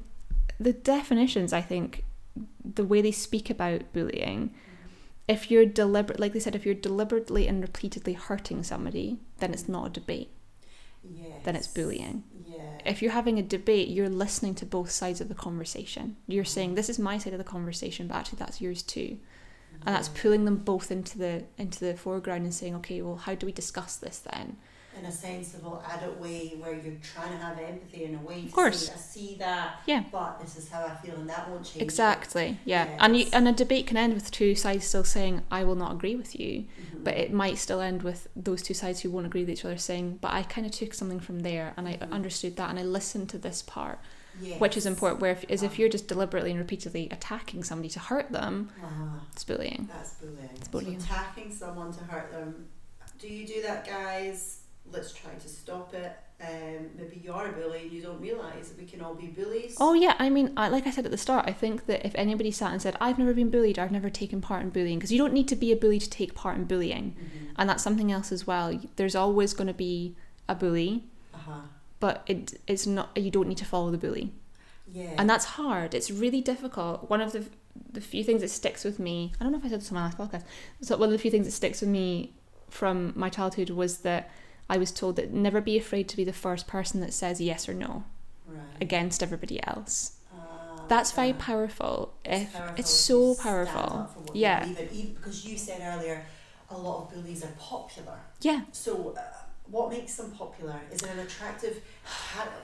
the definitions I think the way they speak about bullying if you're deliberate like they said if you're deliberately and repeatedly hurting somebody then it's not a debate Yes. then it's bullying Yeah. if you're having a debate, you're listening to both sides of the conversation. You're mm-hmm. saying this is my side of the conversation, but actually that's yours too, and that's pulling them both into the into the foreground and saying, okay, well, how do we discuss this then? In a sensible adult way where you're trying to have empathy in a way to course. say, I see that, Yeah. but this is how I feel, and that won't change. it." Exactly. Yeah, and you, and a debate can end with two sides still saying, I will not agree with you, Mhm. but it might still end with those two sides who won't agree with each other saying, but I kind of took something from there and I Mhm. understood that and I listened to this part, yes. which is important. Where if, is if Ah. you're just deliberately and repeatedly attacking somebody to hurt them, Ah. it's bullying. That's bullying. It's bullying. So attacking someone to hurt them. Do you do that, guys? Let's try to stop it. Um, maybe you are a bully and you don't realise that we can all be bullies. Oh yeah, I mean, I, like I said at the start, I think that if anybody sat and said, "I've never been bullied, I've never taken part in bullying," because you don't need to be a bully to take part in bullying, Mhm. and that's something else as well. There's always going to be a bully, Uh-huh. but it it's not. You don't need to follow the bully, Yeah. and that's hard. It's really difficult. One of the the few things that sticks with me. I don't know if I said this on my last podcast. So one of the few things that sticks with me from my childhood was that I was told that never be afraid to be the first person that says yes or no right. against everybody else. Ah, That's very powerful. If powerful it's so powerful. you Yeah. even because you said earlier, a lot of bullies are popular. Yeah. So, uh, what makes them popular? Is it an attractive,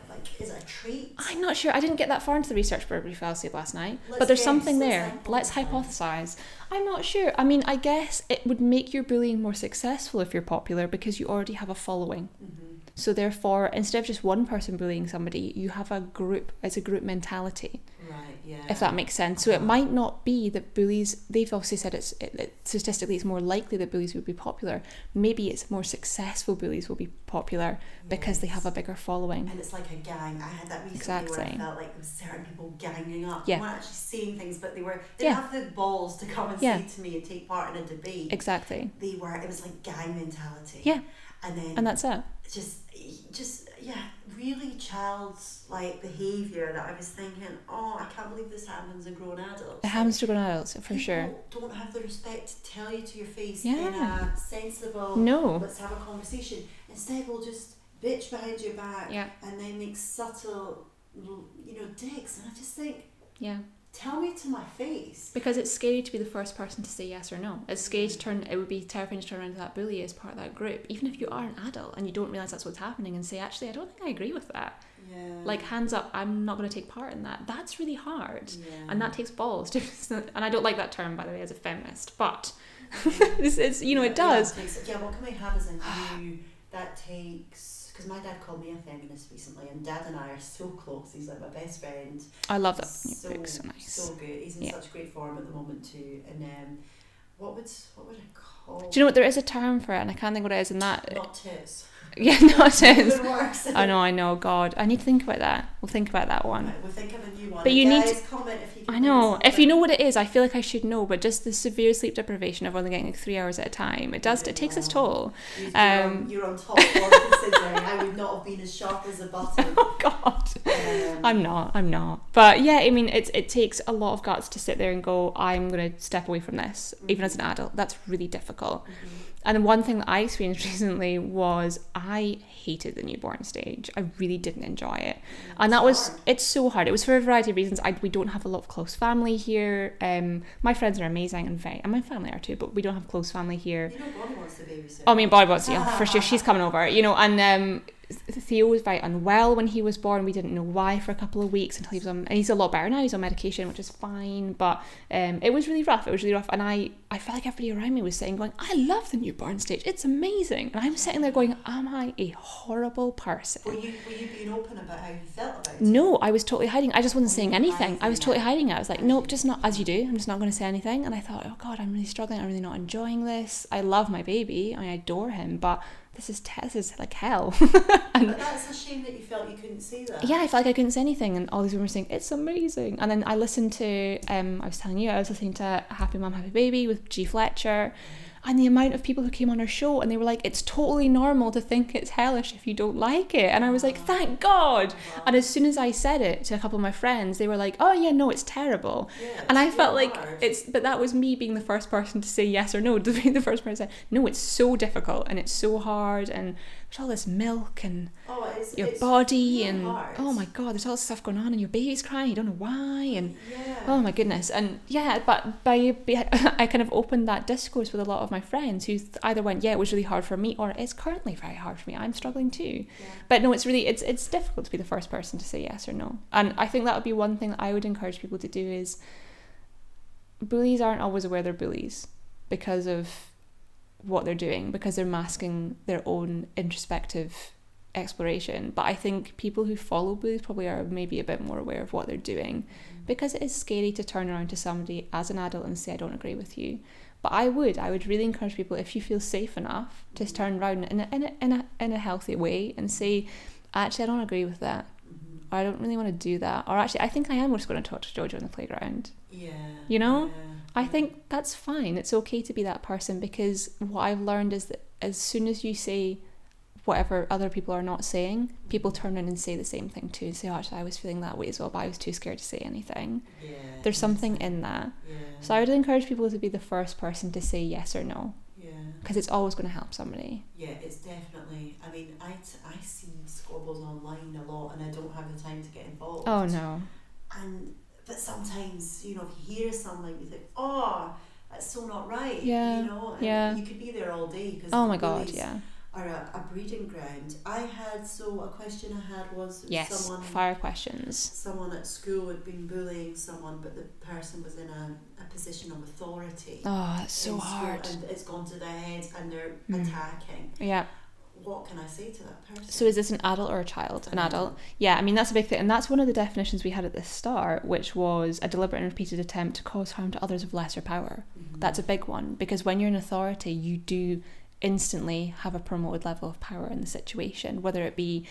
like, is it a trait? I'm not sure. I didn't get that far into the research Burberry fallacy last night, Let's but there's something there. Let's hypothesize. I'm not sure. I mean, I guess it would make your bullying more successful if you're popular because you already have a following. Mm-hmm. So therefore, instead of just one person bullying somebody, you have a group. It's a group mentality. Yeah. if that makes sense. So it Uh-huh. might not be that bullies. They've obviously said it's it, it, statistically it's more likely that bullies would be popular. Maybe it's more successful bullies will be popular because they have a bigger following. And it's like a gang. I had that recently where I felt like there was certain people ganging up. Yeah. They weren't actually saying things, but they were. They Yeah. didn't have the balls to come and Yeah. say to me and take part in a debate. Exactly. They were. It was like gang mentality. Yeah. And then And that's it. just, just yeah, really child's like behaviour that I was thinking, oh, I can't believe this happens in grown adults. It happens to grown adults for People sure. Don't have the respect to tell you to your face in Yeah. a sensible. No. Let's have a conversation. Instead, we'll just bitch behind your back Yeah. and then make subtle, you know, digs. And I just think, Yeah. Tell me to my face. Because it's scary to be the first person to say yes or no. It's scary to turn. It would be terrifying to turn around to that bully as part of that group, even if you are an adult and you don't realize that's what's happening, and say, actually, I don't think I agree with that. Yeah. Like hands up, I'm not going to take part in that. That's really hard. yeah. and that takes balls <laughs> to and i don't like that term by the way as a feminist but <laughs> <laughs> it's, it's you know it does Yeah, yeah, what can we have as a new that takes? Because my dad called me a feminist recently, and dad and I are so close. He's like my best friend. i love that so, so nice So good. He's in Yeah. such great form at the moment too. And um, what would what would I call? do you know what there is a term for it and i can't think what it is and that Not tits. <laughs> yeah no it is i know i know god i need to think about that we'll think about that one Right, we'll think of a new one. But you need to comment if you. Can I know. If you know what it is, I feel like I should know. But just the severe sleep deprivation of only getting like three hours at a time, it does. It takes its toll. You're, um, on, you're on top considering I would not have been as sharp as a button. <laughs> Oh God. Um, I'm not. I'm not. But yeah, I mean, it's it takes a lot of guts to sit there and go. I'm going to step away from this, even as an adult. That's really difficult. mhm. And the one thing that I experienced <laughs> recently was I hated the newborn stage. I really didn't enjoy it, and that was it's so hard. It was for a variety of reasons. I we don't have a lot of close family here. Um, my friends are amazing and very, and my family are too, but we don't have close family here. You know, Bonnie wants the babysitter. Oh, I mean, Bobby was, yeah, <laughs> for sure. She's coming over, you know. And um, Theo was very unwell when he was born. We didn't know why for a couple of weeks until he was on, and he's a lot better now. He's on medication, which is fine. But um, it was really rough. It was really rough, and I, I felt like everybody around me was saying, going, "I love the newborn stage. It's amazing." And I'm sitting there going, "Am I a horrible person?" Were you were you being open about how you felt about it? No, I was totally hiding. I just wasn't saying anything. I was totally hiding it. I was like, nope, just not as you do. I'm just not going to say anything. And I thought, oh God, I'm really struggling. I'm really not enjoying this. I love my baby. I adore him, but this is te- this is like hell. <laughs> But that's a shame that you felt you couldn't see that. yeah, I felt like I couldn't say anything, and all these women were saying it's amazing. And then I listened to, um, I was telling you, I was listening to Happy Mum, Happy Baby with Gi Fletcher, and the amount of people who came on our show, and they were like, it's totally normal to think it's hellish if you don't like it. And I was like, thank God. Wow. And as soon as I said it to a couple of my friends, they were like, "Oh yeah, no, it's terrible." Yeah, And I felt like hard. it's, but that was me being the first person to say yes or no, <laughs> to be the first person to say, "No, it's so difficult and it's so hard and there's all this milk and oh, it's, your it's body and hard. oh my god, there's all this stuff going on and your baby's crying, you don't know why and yeah. oh my goodness and yeah, but by, by <laughs> I kind of opened that discourse with a lot of my friends who either went, "Yeah, it was really hard for me," or "It's currently very hard for me. I'm struggling too." yeah. But no, it's really it's it's difficult to be the first person to say yes or no. And I think that would be one thing that I would encourage people to do is bullies aren't always aware they're bullies because of what they're doing, because they're masking their own introspective exploration. But I think people who follow bullies probably are maybe a bit more aware of what they're doing mm-hmm. because it is scary to turn around to somebody as an adult and say, I don't agree with you. But I would, I would really encourage people if you feel safe enough to mm-hmm. turn around in a, in a, in a, in a healthy way and say, actually, I don't agree with that. Or I don't really want to do that. Or actually, I think I am just going to talk to Jojo on the playground. Yeah. You know? Yeah. I think that's fine. It's okay to be that person because what I've learned is that as soon as you say whatever other people are not saying, people turn in and say the same thing too. And say, oh, actually, I was feeling that way as well, but I was too scared to say anything. Yeah. There's something in that. Yeah. So I would encourage people to be the first person to say yes or no Yeah. because it's always going to help somebody. Yeah, it's definitely. I mean, I t- I see squabbles online a lot, and I don't have the time to get involved. Oh no. And but sometimes, you know, if you hear something, you think, oh, that's so not right. Yeah, You know. And yeah. You could be there all day because Oh my god, yeah. or a, a breeding ground. I had so a question I had was Yes, someone fire questions. someone at school had been bullying someone, but the person was in a, a position of authority. Oh, it's so hard. and it's gone to their head, and they're Mm. attacking. Yeah. What can I say to that person? So is this an adult or a child? An An adult. Yeah, I mean that's a big thing, and that's one of the definitions we had at the start, which was a deliberate and repeated attempt to cause harm to others of lesser power. Mhm. That's a big one because when you're in authority, you do instantly have a promoted level of power in the situation, whether it be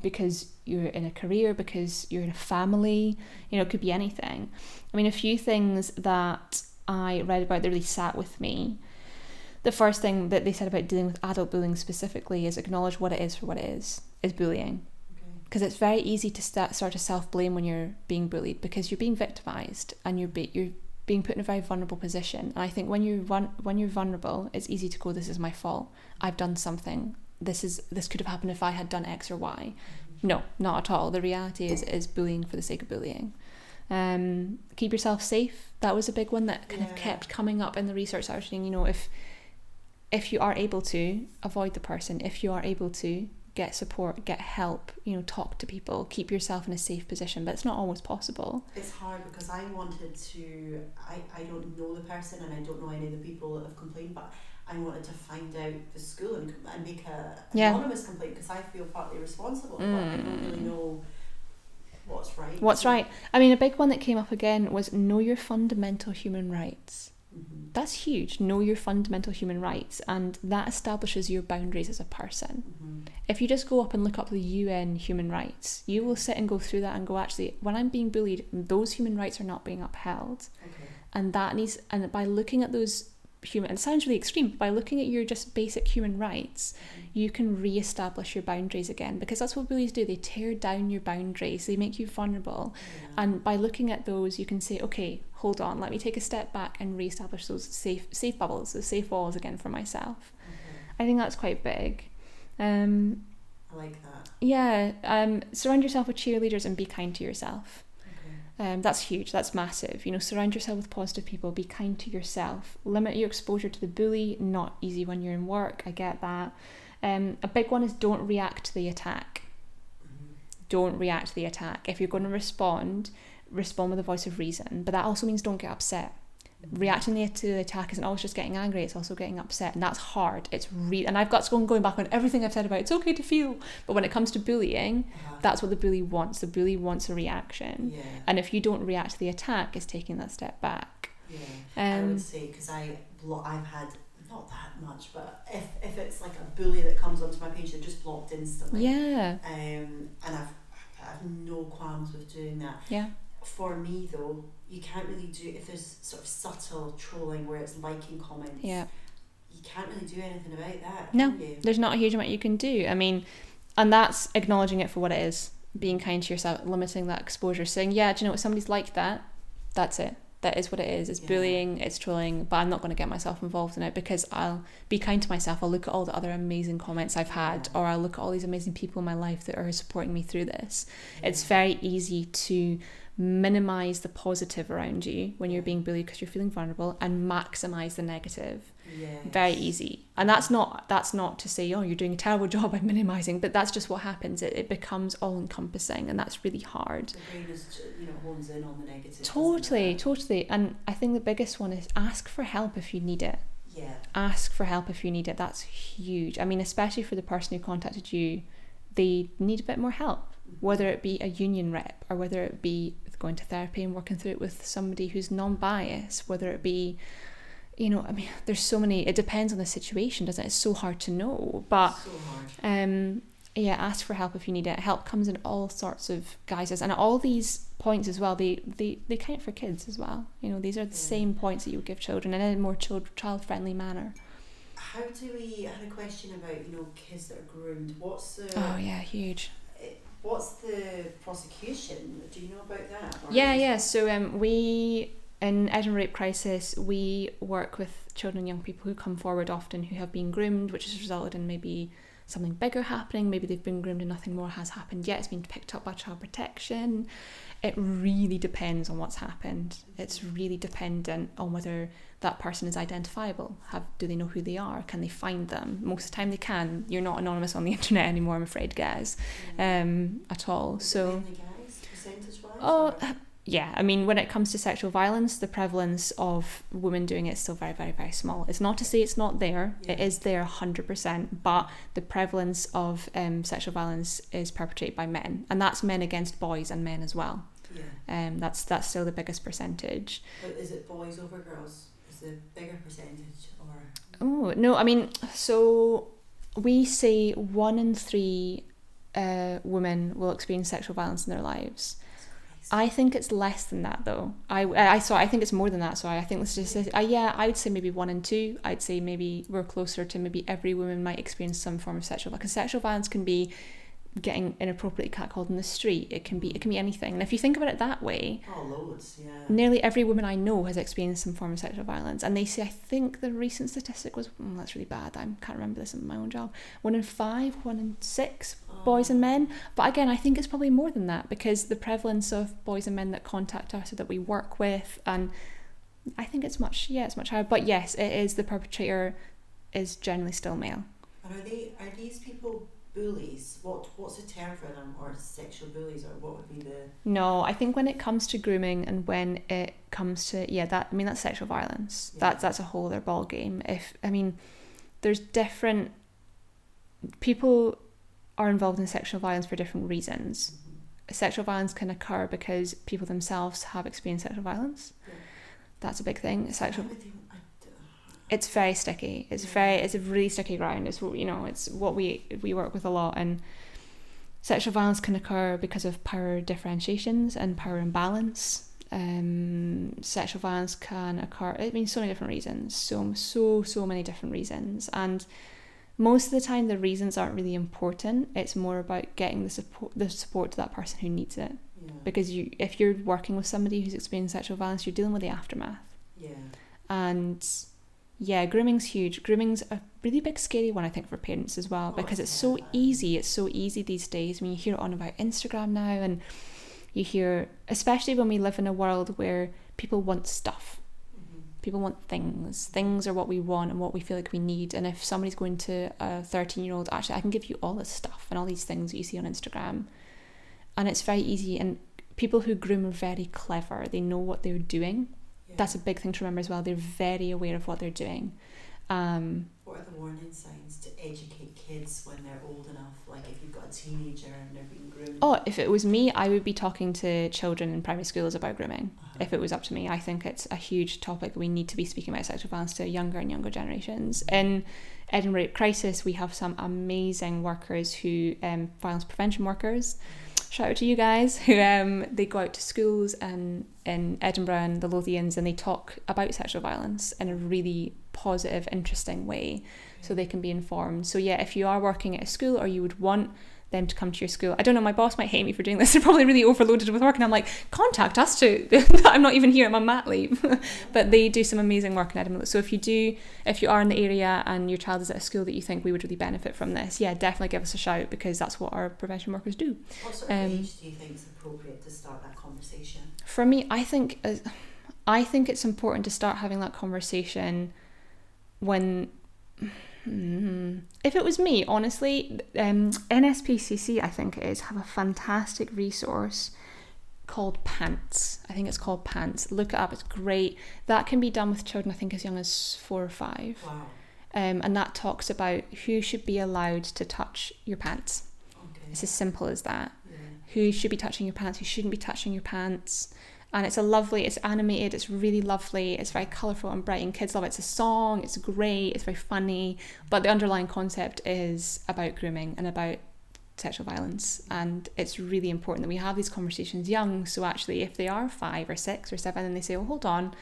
because you're in a career, because you're in a family, you know, it could be anything. I mean, a few things that I read about that really sat with me. The first thing that they said about dealing with adult bullying specifically is acknowledge what it is for what it is, is bullying Okay. because it's very easy to start, start to self blame when you're being bullied because you're being victimized and you're be, you're being put in a very vulnerable position. And I think when you're vul- when you're vulnerable, it's easy to go, "This is my fault. I've done something. This is this could have happened if I had done X or Y." No, not at all. The reality is is bullying for the sake of bullying. Um, keep yourself safe. That was a big one that kind of kept coming up in the research I was reading. You know, if if you are able to avoid the person, if you are able to get support, get help, you know, talk to people, keep yourself in a safe position, but it's not always possible. It's hard because I wanted to. I, I don't know the person and I don't know any of the people that have complained, but I wanted to find out the school and, and make a Yeah. anonymous complaint because I feel partly responsible, but I don't really Mm. know what's right. What's right? I mean, a big one that came up again was know your fundamental human rights. Hmm That's huge. Know your fundamental human rights, and that establishes your boundaries as a person. hmm If you just go up and look up the UN human rights, you will sit and go through that and go, actually, when I'm being bullied, those human rights are not being upheld. Okay. and that needs and by looking at those human it sounds really extreme but by looking at your just basic human rights you can re-establish your boundaries again because that's what bullies do they tear down your boundaries they make you vulnerable Yeah. and by looking at those you can say okay hold on let me take a step back and re-establish those safe safe bubbles those safe walls again for myself Okay. i think that's quite big um I like that. yeah um surround yourself with cheerleaders and be kind to yourself. Um, that's huge. That's massive. You know, surround yourself with positive people. Be kind to yourself. Limit your exposure to the bully. Not easy when you're in work. I get that. Um, a big one is don't react to the attack. Mhm. Don't react to the attack. If you're going to respond, respond with a voice of reason. But that also means don't get upset. Reacting to the attack isn't always just getting angry. It's also getting upset, and that's hard. It's re- and I've got going going back on everything I've said about it's okay to feel. But when it comes to bullying, Uh-huh. that's what the bully wants. The bully wants a reaction. Yeah. And if you don't react to the attack, it's taking that step back. Yeah. I Um, would say because I blo- I've had not that much, but if, if it's like a bully that comes onto my page, they're just blocked instantly. yeah, Um, and I've I have no qualms with doing that. yeah, For me though, you can't really do if there's sort of subtle trolling where it's liking comments. yeah. You can't really do anything about that. No. You? There's not a huge amount you can do. I mean, and that's acknowledging it for what it is, being kind to yourself, limiting that exposure, saying, yeah, do you know what? Somebody's like that. That's it. That is what it is. It's Yeah. bullying, it's trolling, but I'm not going to get myself involved in it because I'll be kind to myself. I'll look at all the other amazing comments I've had, Yeah. or I'll look at all these amazing people in my life that are supporting me through this. It's very easy to minimize the positive around you when you're being bullied because you're feeling vulnerable and maximize the negative. Yes. very easy. And that's not that's not to say oh you're doing a terrible <laughs> job by minimizing but that's just what happens. It, it becomes all encompassing and that's really hard. The brain is you know hones in on the negative. totally totally. And i think the biggest one is ask for help if you need it. Yeah. ask for help if you need it. That's huge. I mean especially for the person who contacted you they need a bit more help mm-hmm. whether it be a union rep or whether it be going to therapy and working through it with somebody who's non-biased whether it be you know i mean there's so many it depends on the situation doesn't it it's so hard to know but so um yeah ask for help if you need it help comes in all sorts of guises and all these points as well they they, they count for kids as well you know these are the Yeah. same points that you would give children in a more child child friendly manner How do we? I had a question about you know kids that are groomed. What's the? oh yeah huge What's the prosecution? Do you know about that? Or Yeah, yeah. So um, we in Edinburgh Rape Crisis, we work with children and young people who come forward often who have been groomed, which has resulted in maybe something bigger happening. Maybe they've been groomed and nothing more has happened yet. It's been picked up by child protection. It really depends on what's happened. It's really dependent on whether that person is identifiable. Have do they know who they are? Can they find them? Most of the time they can. You're not anonymous on the <laughs> internet anymore, I'm afraid, guys, um, at all. So. Oh, yeah, I mean, when it comes to sexual violence, the prevalence of women doing it is still very, very, very small. It's not to say it's not there, yeah. it is there 100%, but the prevalence of um, sexual violence is perpetrated by men, and that's men against boys and men as well. Yeah. Um, that's that's still the biggest percentage. But is it boys over girls? Is the bigger percentage or? Oh no, I mean, so we say one in three uh, women will experience sexual violence in their lives. I think it's less than that though. I I saw I think it's more than that. So I I think let's just say uh, yeah, I would say maybe one in two. I'd say maybe we're closer to maybe every woman might experience some form of sexual because sexual violence can be getting inappropriately catcalled in the street. It can be it can be anything. And if you think about it that way, oh loads, yeah. Nearly every woman I know has experienced some form of sexual violence. And they say I think the recent statistic was oh, that's really bad. I can't remember this in my own job. One in five, one in six oh. boys and oh. men. But again, I think it's probably more than that because the prevalence of boys and men that contact us or that we work with and I think it's much yeah, it's much higher. But yes, it is the perpetrator is generally still male. And are they are these people bullies what what's the term for them or sexual bullies or what would be the no i think when it comes to grooming and when it comes to yeah that i mean that's sexual violence yeah. that's that's a whole other ball game if i mean there's different people are involved in sexual violence for different reasons mm-hmm. sexual violence can occur because people themselves have experienced sexual violence yeah. that's a big thing sexual it's very sticky. It's very it's a really sticky ground. It's you know it's what we we work with a lot and sexual violence can occur because of power differentiations and power imbalance. Um, sexual violence can occur. I mean, so many different reasons. So so so many different reasons and most of the time the reasons aren't really important it's more about getting the support the support to that person who needs it yeah. because you if you're working with somebody who's experienced sexual violence you're dealing with the aftermath yeah and yeah, grooming's huge. Grooming's a really big scary one, I think, for parents as well, because it's so easy. It's so easy these days. I mean, you hear it on about Instagram now, and you hear, especially when we live in a world where people want stuff. Mm-hmm. People want things. Things are what we want and what we feel like we need. And if somebody's going to a 13 year old, actually, I can give you all this stuff and all these things that you see on Instagram. And it's very easy. And people who groom are very clever, they know what they're doing that's a big thing to remember as well. They're very aware of what they're doing. Um, what are the warning signs to educate kids when they're old enough? Like if you've got a teenager and they're being groomed. Oh, if it was me, I would be talking to children in primary schools about grooming. Uh-huh. If it was up to me, I think it's a huge topic. We need to be speaking about sexual violence to younger and younger generations. In Edinburgh Crisis, we have some amazing workers who um, violence prevention workers. Mm-hmm shout out to you guys who um, they go out to schools and in Edinburgh and the Lothians and they talk about sexual violence in a really positive, interesting way so they can be informed. So yeah, if you are working at a school or you would want them to come to your school. I don't know, my boss might hate me for doing this. <laughs> They're probably really overloaded with work. And I'm like, contact us too. <laughs> I'm not even here, I'm on mat leave. <laughs> but they do some amazing work in Edinburgh. So if you do, if you are in the area and your child is at a school that you think we would really benefit from this, yeah, definitely give us a shout because that's what our prevention workers do. What sort of um, age do you think is appropriate to start that conversation? For me, I think, uh, I think it's important to start having that conversation when Mm-hmm. If it was me, honestly, um, NSPCC, I think it is, have a fantastic resource called Pants. I think it's called Pants. Look it up, it's great. That can be done with children, I think, as young as four or five. Wow. Um, and that talks about who should be allowed to touch your pants. Okay. It's as simple as that. Yeah. Who should be touching your pants, who shouldn't be touching your pants and it's a lovely it's animated it's really lovely it's very colorful and bright and kids love it it's a song it's great it's very funny but the underlying concept is about grooming and about sexual violence and it's really important that we have these conversations young so actually if they are five or six or seven and they say oh hold on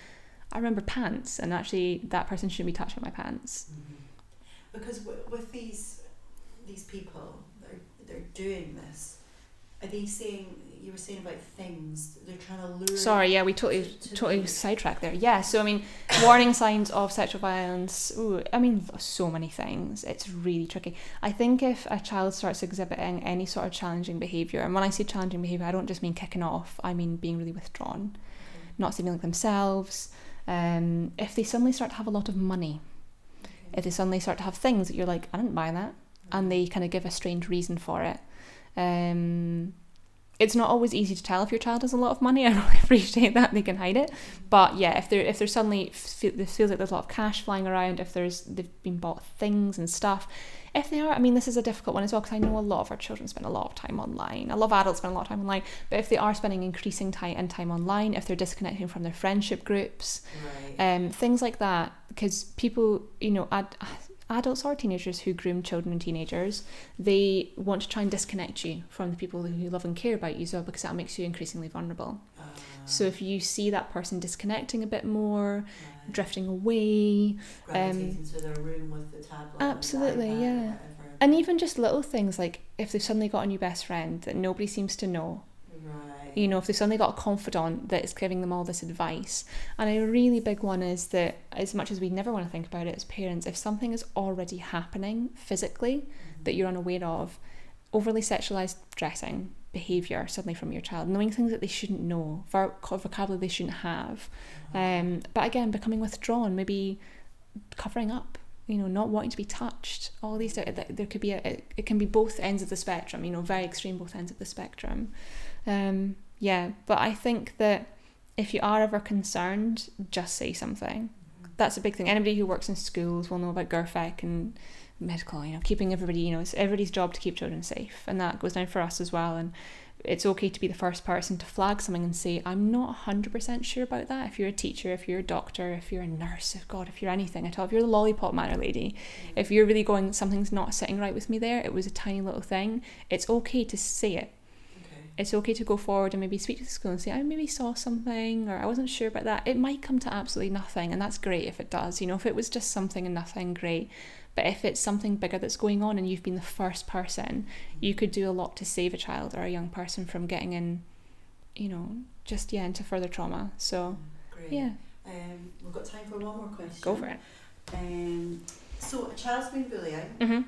i remember pants and actually that person shouldn't be touching my pants mm-hmm. because w- with these these people they're, they're doing this are they saying you were saying about things. They're trying to lure. Sorry, yeah, we totally to- to totally sidetracked there. Yeah, so I mean, warning signs of sexual violence. Ooh, I mean, so many things. It's really tricky. I think if a child starts exhibiting any sort of challenging behaviour, and when I say challenging behaviour, I don't just mean kicking off. I mean being really withdrawn, not seeming like themselves. Um, if they suddenly start to have a lot of money, if they suddenly start to have things that you're like, I didn't buy that, and they kind of give a strange reason for it. Um, it's not always easy to tell if your child has a lot of money. <laughs> I really appreciate that they can hide it, but yeah, if they're if they're suddenly feel, it feels like there's a lot of cash flying around, if there's they've been bought things and stuff, if they are, I mean, this is a difficult one as well because I know a lot of our children spend a lot of time online. A lot of adults spend a lot of time online, but if they are spending increasing time and time online, if they're disconnecting from their friendship groups, Right. um, things like that because people you know ad- adults or teenagers who groom children and teenagers they want to try and disconnect you from the people who love and care about you as well because that makes you increasingly vulnerable Uh, so if you see that person disconnecting a bit more right. drifting away gravitating to their room with the tablet. um, absolutely, yeah. and even just little things like if they've suddenly got a new best friend that nobody seems to know. You know, if they've suddenly got a confidant that is giving them all this advice. And a really big one is that, as much as we never want to think about it as parents, if something is already happening physically that you're unaware of, overly sexualized dressing, behavior suddenly from your child, knowing things that they shouldn't know, voc- vocabulary they shouldn't have. Um, but again, becoming withdrawn, maybe covering up. You know, not wanting to be touched. All these there, there could be a, it, it can be both ends of the spectrum. You know, very extreme both ends of the spectrum. Um, yeah, but I think that if you are ever concerned, just say something. That's a big thing. Anybody who works in schools will know about GIRFEC and medical, you know, keeping everybody, you know, it's everybody's job to keep children safe. And that goes down for us as well. And it's okay to be the first person to flag something and say, I'm not 100% sure about that. If you're a teacher, if you're a doctor, if you're a nurse, if God, if you're anything at all, if you're the lollipop man or lady, if you're really going, something's not sitting right with me there, it was a tiny little thing, it's okay to say it. It's okay to go forward and maybe speak to the school and say I maybe saw something or I wasn't sure about that. It might come to absolutely nothing, and that's great if it does. You know, if it was just something and nothing, great. But if it's something bigger that's going on and you've been the first person, you could do a lot to save a child or a young person from getting in, you know, just yeah into further trauma. So Great. yeah, Um, we've got time for one more question. go for it. Um, so a child's been bullying. Mhm.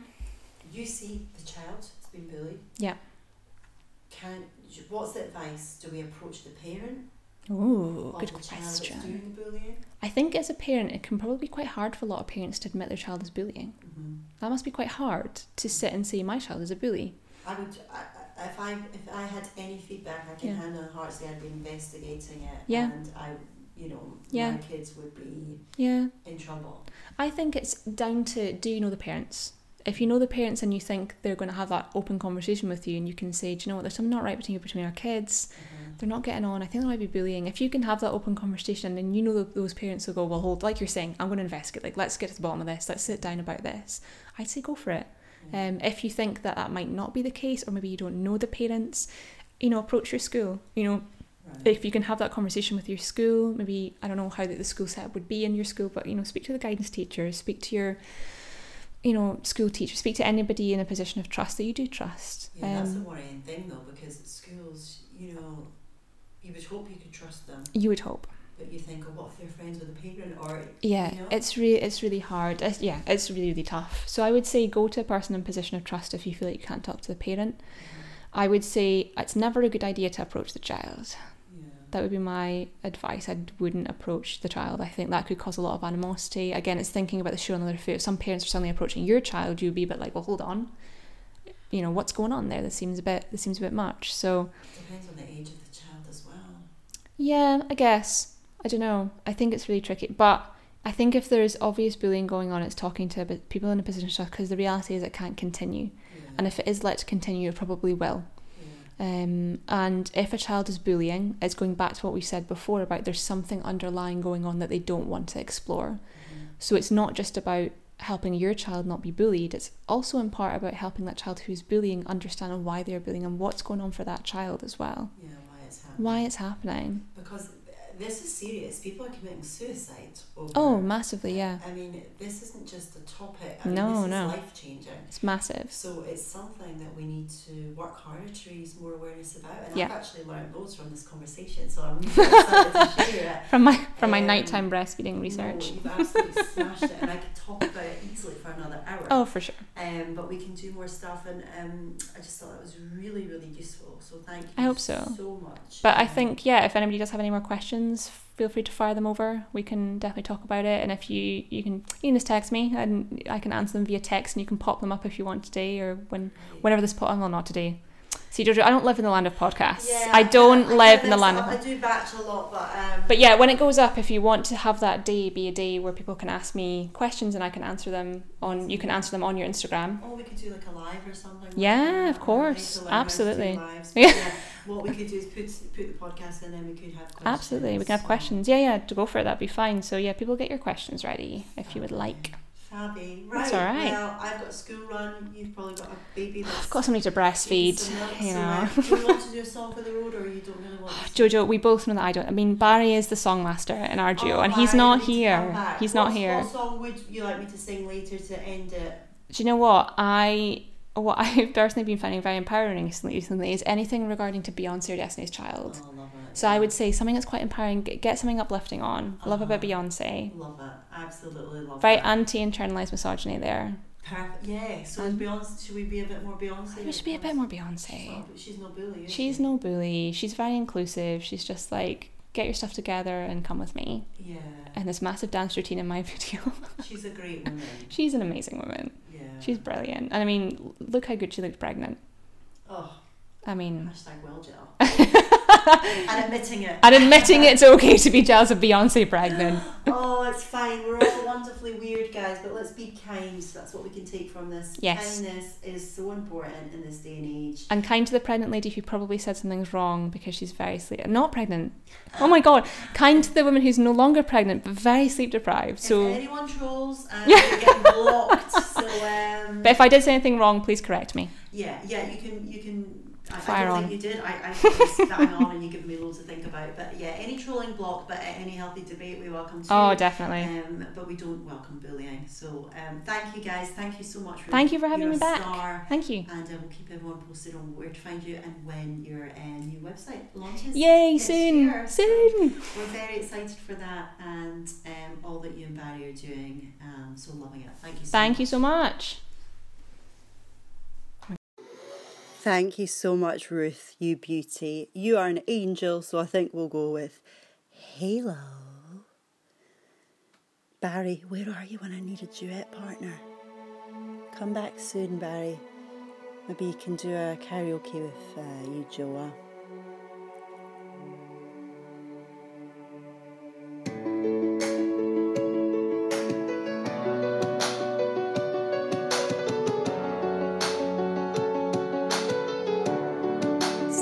You see the child has been bullied. Yeah. Can what's the advice? Do we approach the parent Ooh, good the question. that's doing the bullying? I think as a parent, it can probably be quite hard for a lot of parents to admit their child is bullying. Mm-hmm. That must be quite hard to sit and say my child is a bully. I would, I, I- if I if I had any feedback, I can Yeah. hand on heart say I'd be investigating it, Yeah. and I, you know, Yeah. my kids would be Yeah. in trouble. I think it's down to do you know the parents? If you know the parents and you think they're going to have that open conversation with you and you can say, do you know what, there's something not right between you between our kids, Mhm. they're not getting on, I think there might be bullying. If you can have that open conversation and you know that those parents will go, well, hold, like you're saying, I'm going to investigate, like, let's get to the bottom of this, let's sit down about this, I'd say go for it. Yeah. Um, if you think that that might not be the case or maybe you don't know the parents, you know, approach your school. You know, Right. if you can have that conversation with your school, maybe I don't know how the the school setup would be in your school, but you know, speak to the guidance teacher, speak to your, you know, school teacher, speak to anybody in a position of trust that you do trust. Yeah, that's the Um, worrying thing though, because at schools, you know, you would hope you could trust them, you would hope. but you think, oh, what if they're friends with a parent, or Yeah, you know? it's really it's really hard. It's, yeah, it's really really tough. So I would say go to a person in position of trust if you feel like you can't talk to the parent. I would say it's never a good idea to approach the child. That would be my advice. I wouldn't approach the child. I think that could cause a lot of animosity. Again, it's thinking about the shoe on the other foot. If some parents are suddenly approaching your child, you'd be a bit like, well, hold on. You know, what's going on there? This seems a bit this seems a bit much. So Depends on the age of the child as well. yeah, I guess. I don't know. I think it's really tricky. But I think if there's obvious bullying going on, it's talking to people in a position of trust because the reality is it can't continue. Yeah. And if it is let to continue, it probably will. Um, and if a child is bullying, it's going back to what we said before about there's something underlying going on that they don't want to explore. Mhm. So it's not just about helping your child not be bullied, it's also in part about helping that child who's bullying understand why they're bullying and what's going on for that child as well. Yeah, why it's happening. Why it's happening. Because this is serious. People are committing suicide. Over, Oh, massively, yeah. I mean, this isn't just a topic. I mean, No, this no. life changing. It's massive. So it's something that we need to work harder to raise more awareness about. And Yeah. I've actually learned loads from this conversation, so I'm <laughs> really excited to share it. From my from my Um, nighttime breastfeeding research. No, you've absolutely <laughs> smashed it, and I could talk about it easily for another hour. Oh, for sure. Um, but we can do more stuff, and um, I just thought that was really, really useful. So thank you. I hope so. So much. But I Um, think yeah, if anybody does have any more questions, feel free to fire them over. We can definitely talk about it. And if you you can you can just text me and I can answer them via text, and you can pop them up if you want today or when whenever this po- well not today. See, Jojo, I don't live in the land of podcasts. Yeah, I don't I live do in the land of. I do batch a lot, but um, But yeah, when it goes up, if you want to have that day be a day where people can ask me questions and I can answer them on, you can answer them on your Instagram. Oh, we could do like a live or something. Yeah, that. of course. like to learn how to do Absolutely. lives. <laughs> Yeah. Yeah, what we could do is put put the podcast in, and we could have questions. Absolutely, we can have questions. Yeah, yeah, to go for it, that'd be fine. So yeah, people get your questions ready if you would like. Fabby. Right. That's all right. Well, I've got a school run. You've probably got a baby that's. I've got somebody to breastfeed, you know. do you want to do a <laughs> song for the road, or you don't really want? to? Jojo, we both know that I don't. I mean, Barry is the songmaster in our duo, Oh, and he's Barry, not to come here. He's not here. What song would you like me to sing later to end it? Do you know what I? What <laughs> I've personally been finding very empowering recently, recently is anything regarding to Beyonce or Destiny's Child. Oh, love it. So I would say something that's quite empowering. Get, something uplifting on. I love a bit Uh-huh. Beyonce. Love it. Absolutely love Very it. Very anti-internalized misogyny there. Perfect. Yeah. So And- Beyonce? Should we be a bit more Beyonce? We should be a bit more Beyonce. She's not, she's no bully. She's she? no bully. She's very inclusive. She's just like, get your stuff together and come with me. Yeah. And this massive dance routine in my <laughs> video. She's a great woman. She's an amazing woman. She's brilliant. And I mean, look how good she looked pregnant. Oh, I mean, hashtag well Jill. <laughs> and admitting it. and admitting it's okay to be jealous of Beyonce pregnant. <gasps> Oh, it's fine. We're all wonderfully weird, guys, but let's be kind. That's what we can take from this. Yes. Kindness is so important in this day and age. And kind to the pregnant lady who probably said something's wrong because she's very sleep not pregnant. Oh my god. Kind to the woman who's no longer pregnant but very sleep deprived. So if anyone trolls <laughs> and you're getting blocked, so um, but if I did say anything wrong, please correct me. yeah, yeah, you can, you can. I, Fire I don't on. think you did. I, I think bang <laughs> on, and you give me loads to think about. But yeah, any trolling block, but any healthy debate, we welcome. Too. Oh, definitely. Um, but we don't welcome bullying. So um, thank you guys. Thank you so much. For Thank you for having me back. Star. Thank you. And uh, we'll keep everyone posted on where to find you and when your uh, new website launches. Yay, soon. year. So Soon. we're very excited for that and um, all that you and Barry are doing. Um, so loving it. Thank you so Thank much. you so much. Thank you so much, Ruth, you beauty. You are an angel, so I think we'll go with Halo. Barry, where are you when I need a duet partner? Come back soon, Barry. Maybe you can do a karaoke with uh, you, Joa.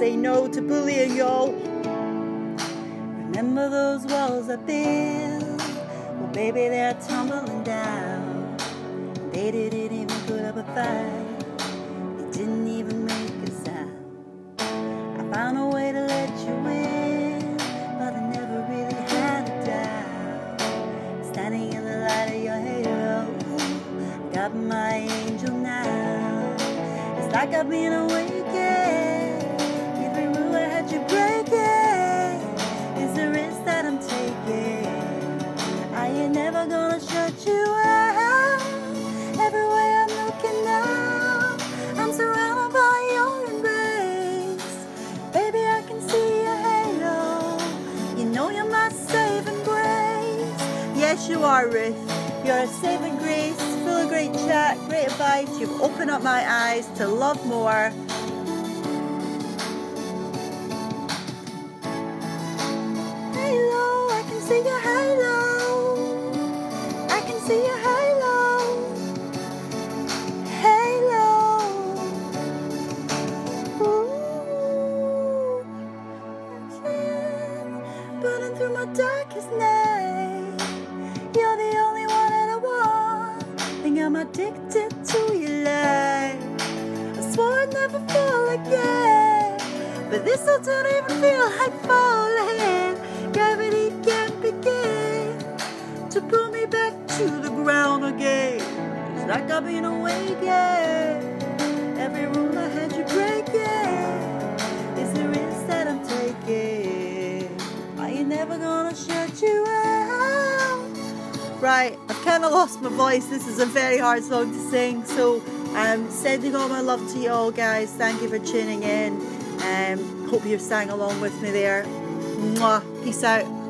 Say no to bullying, y'all. Remember those walls I built? Well, baby, they're tumbling down. They didn't even put up a fight. They didn't even make a sound. I found a way to let you in, but I never really had a doubt. Standing in the light of your halo, got my angel now. It's like I've been awakened. You are, Ruth. You're a saving grace, full of great chat, great advice. You've opened up my eyes to love more. Lost my voice. This is a very hard song to sing, so um, sending all my love to you all, guys. Thank you for tuning in. Um, hope you sang along with me there. Mwah. Peace out.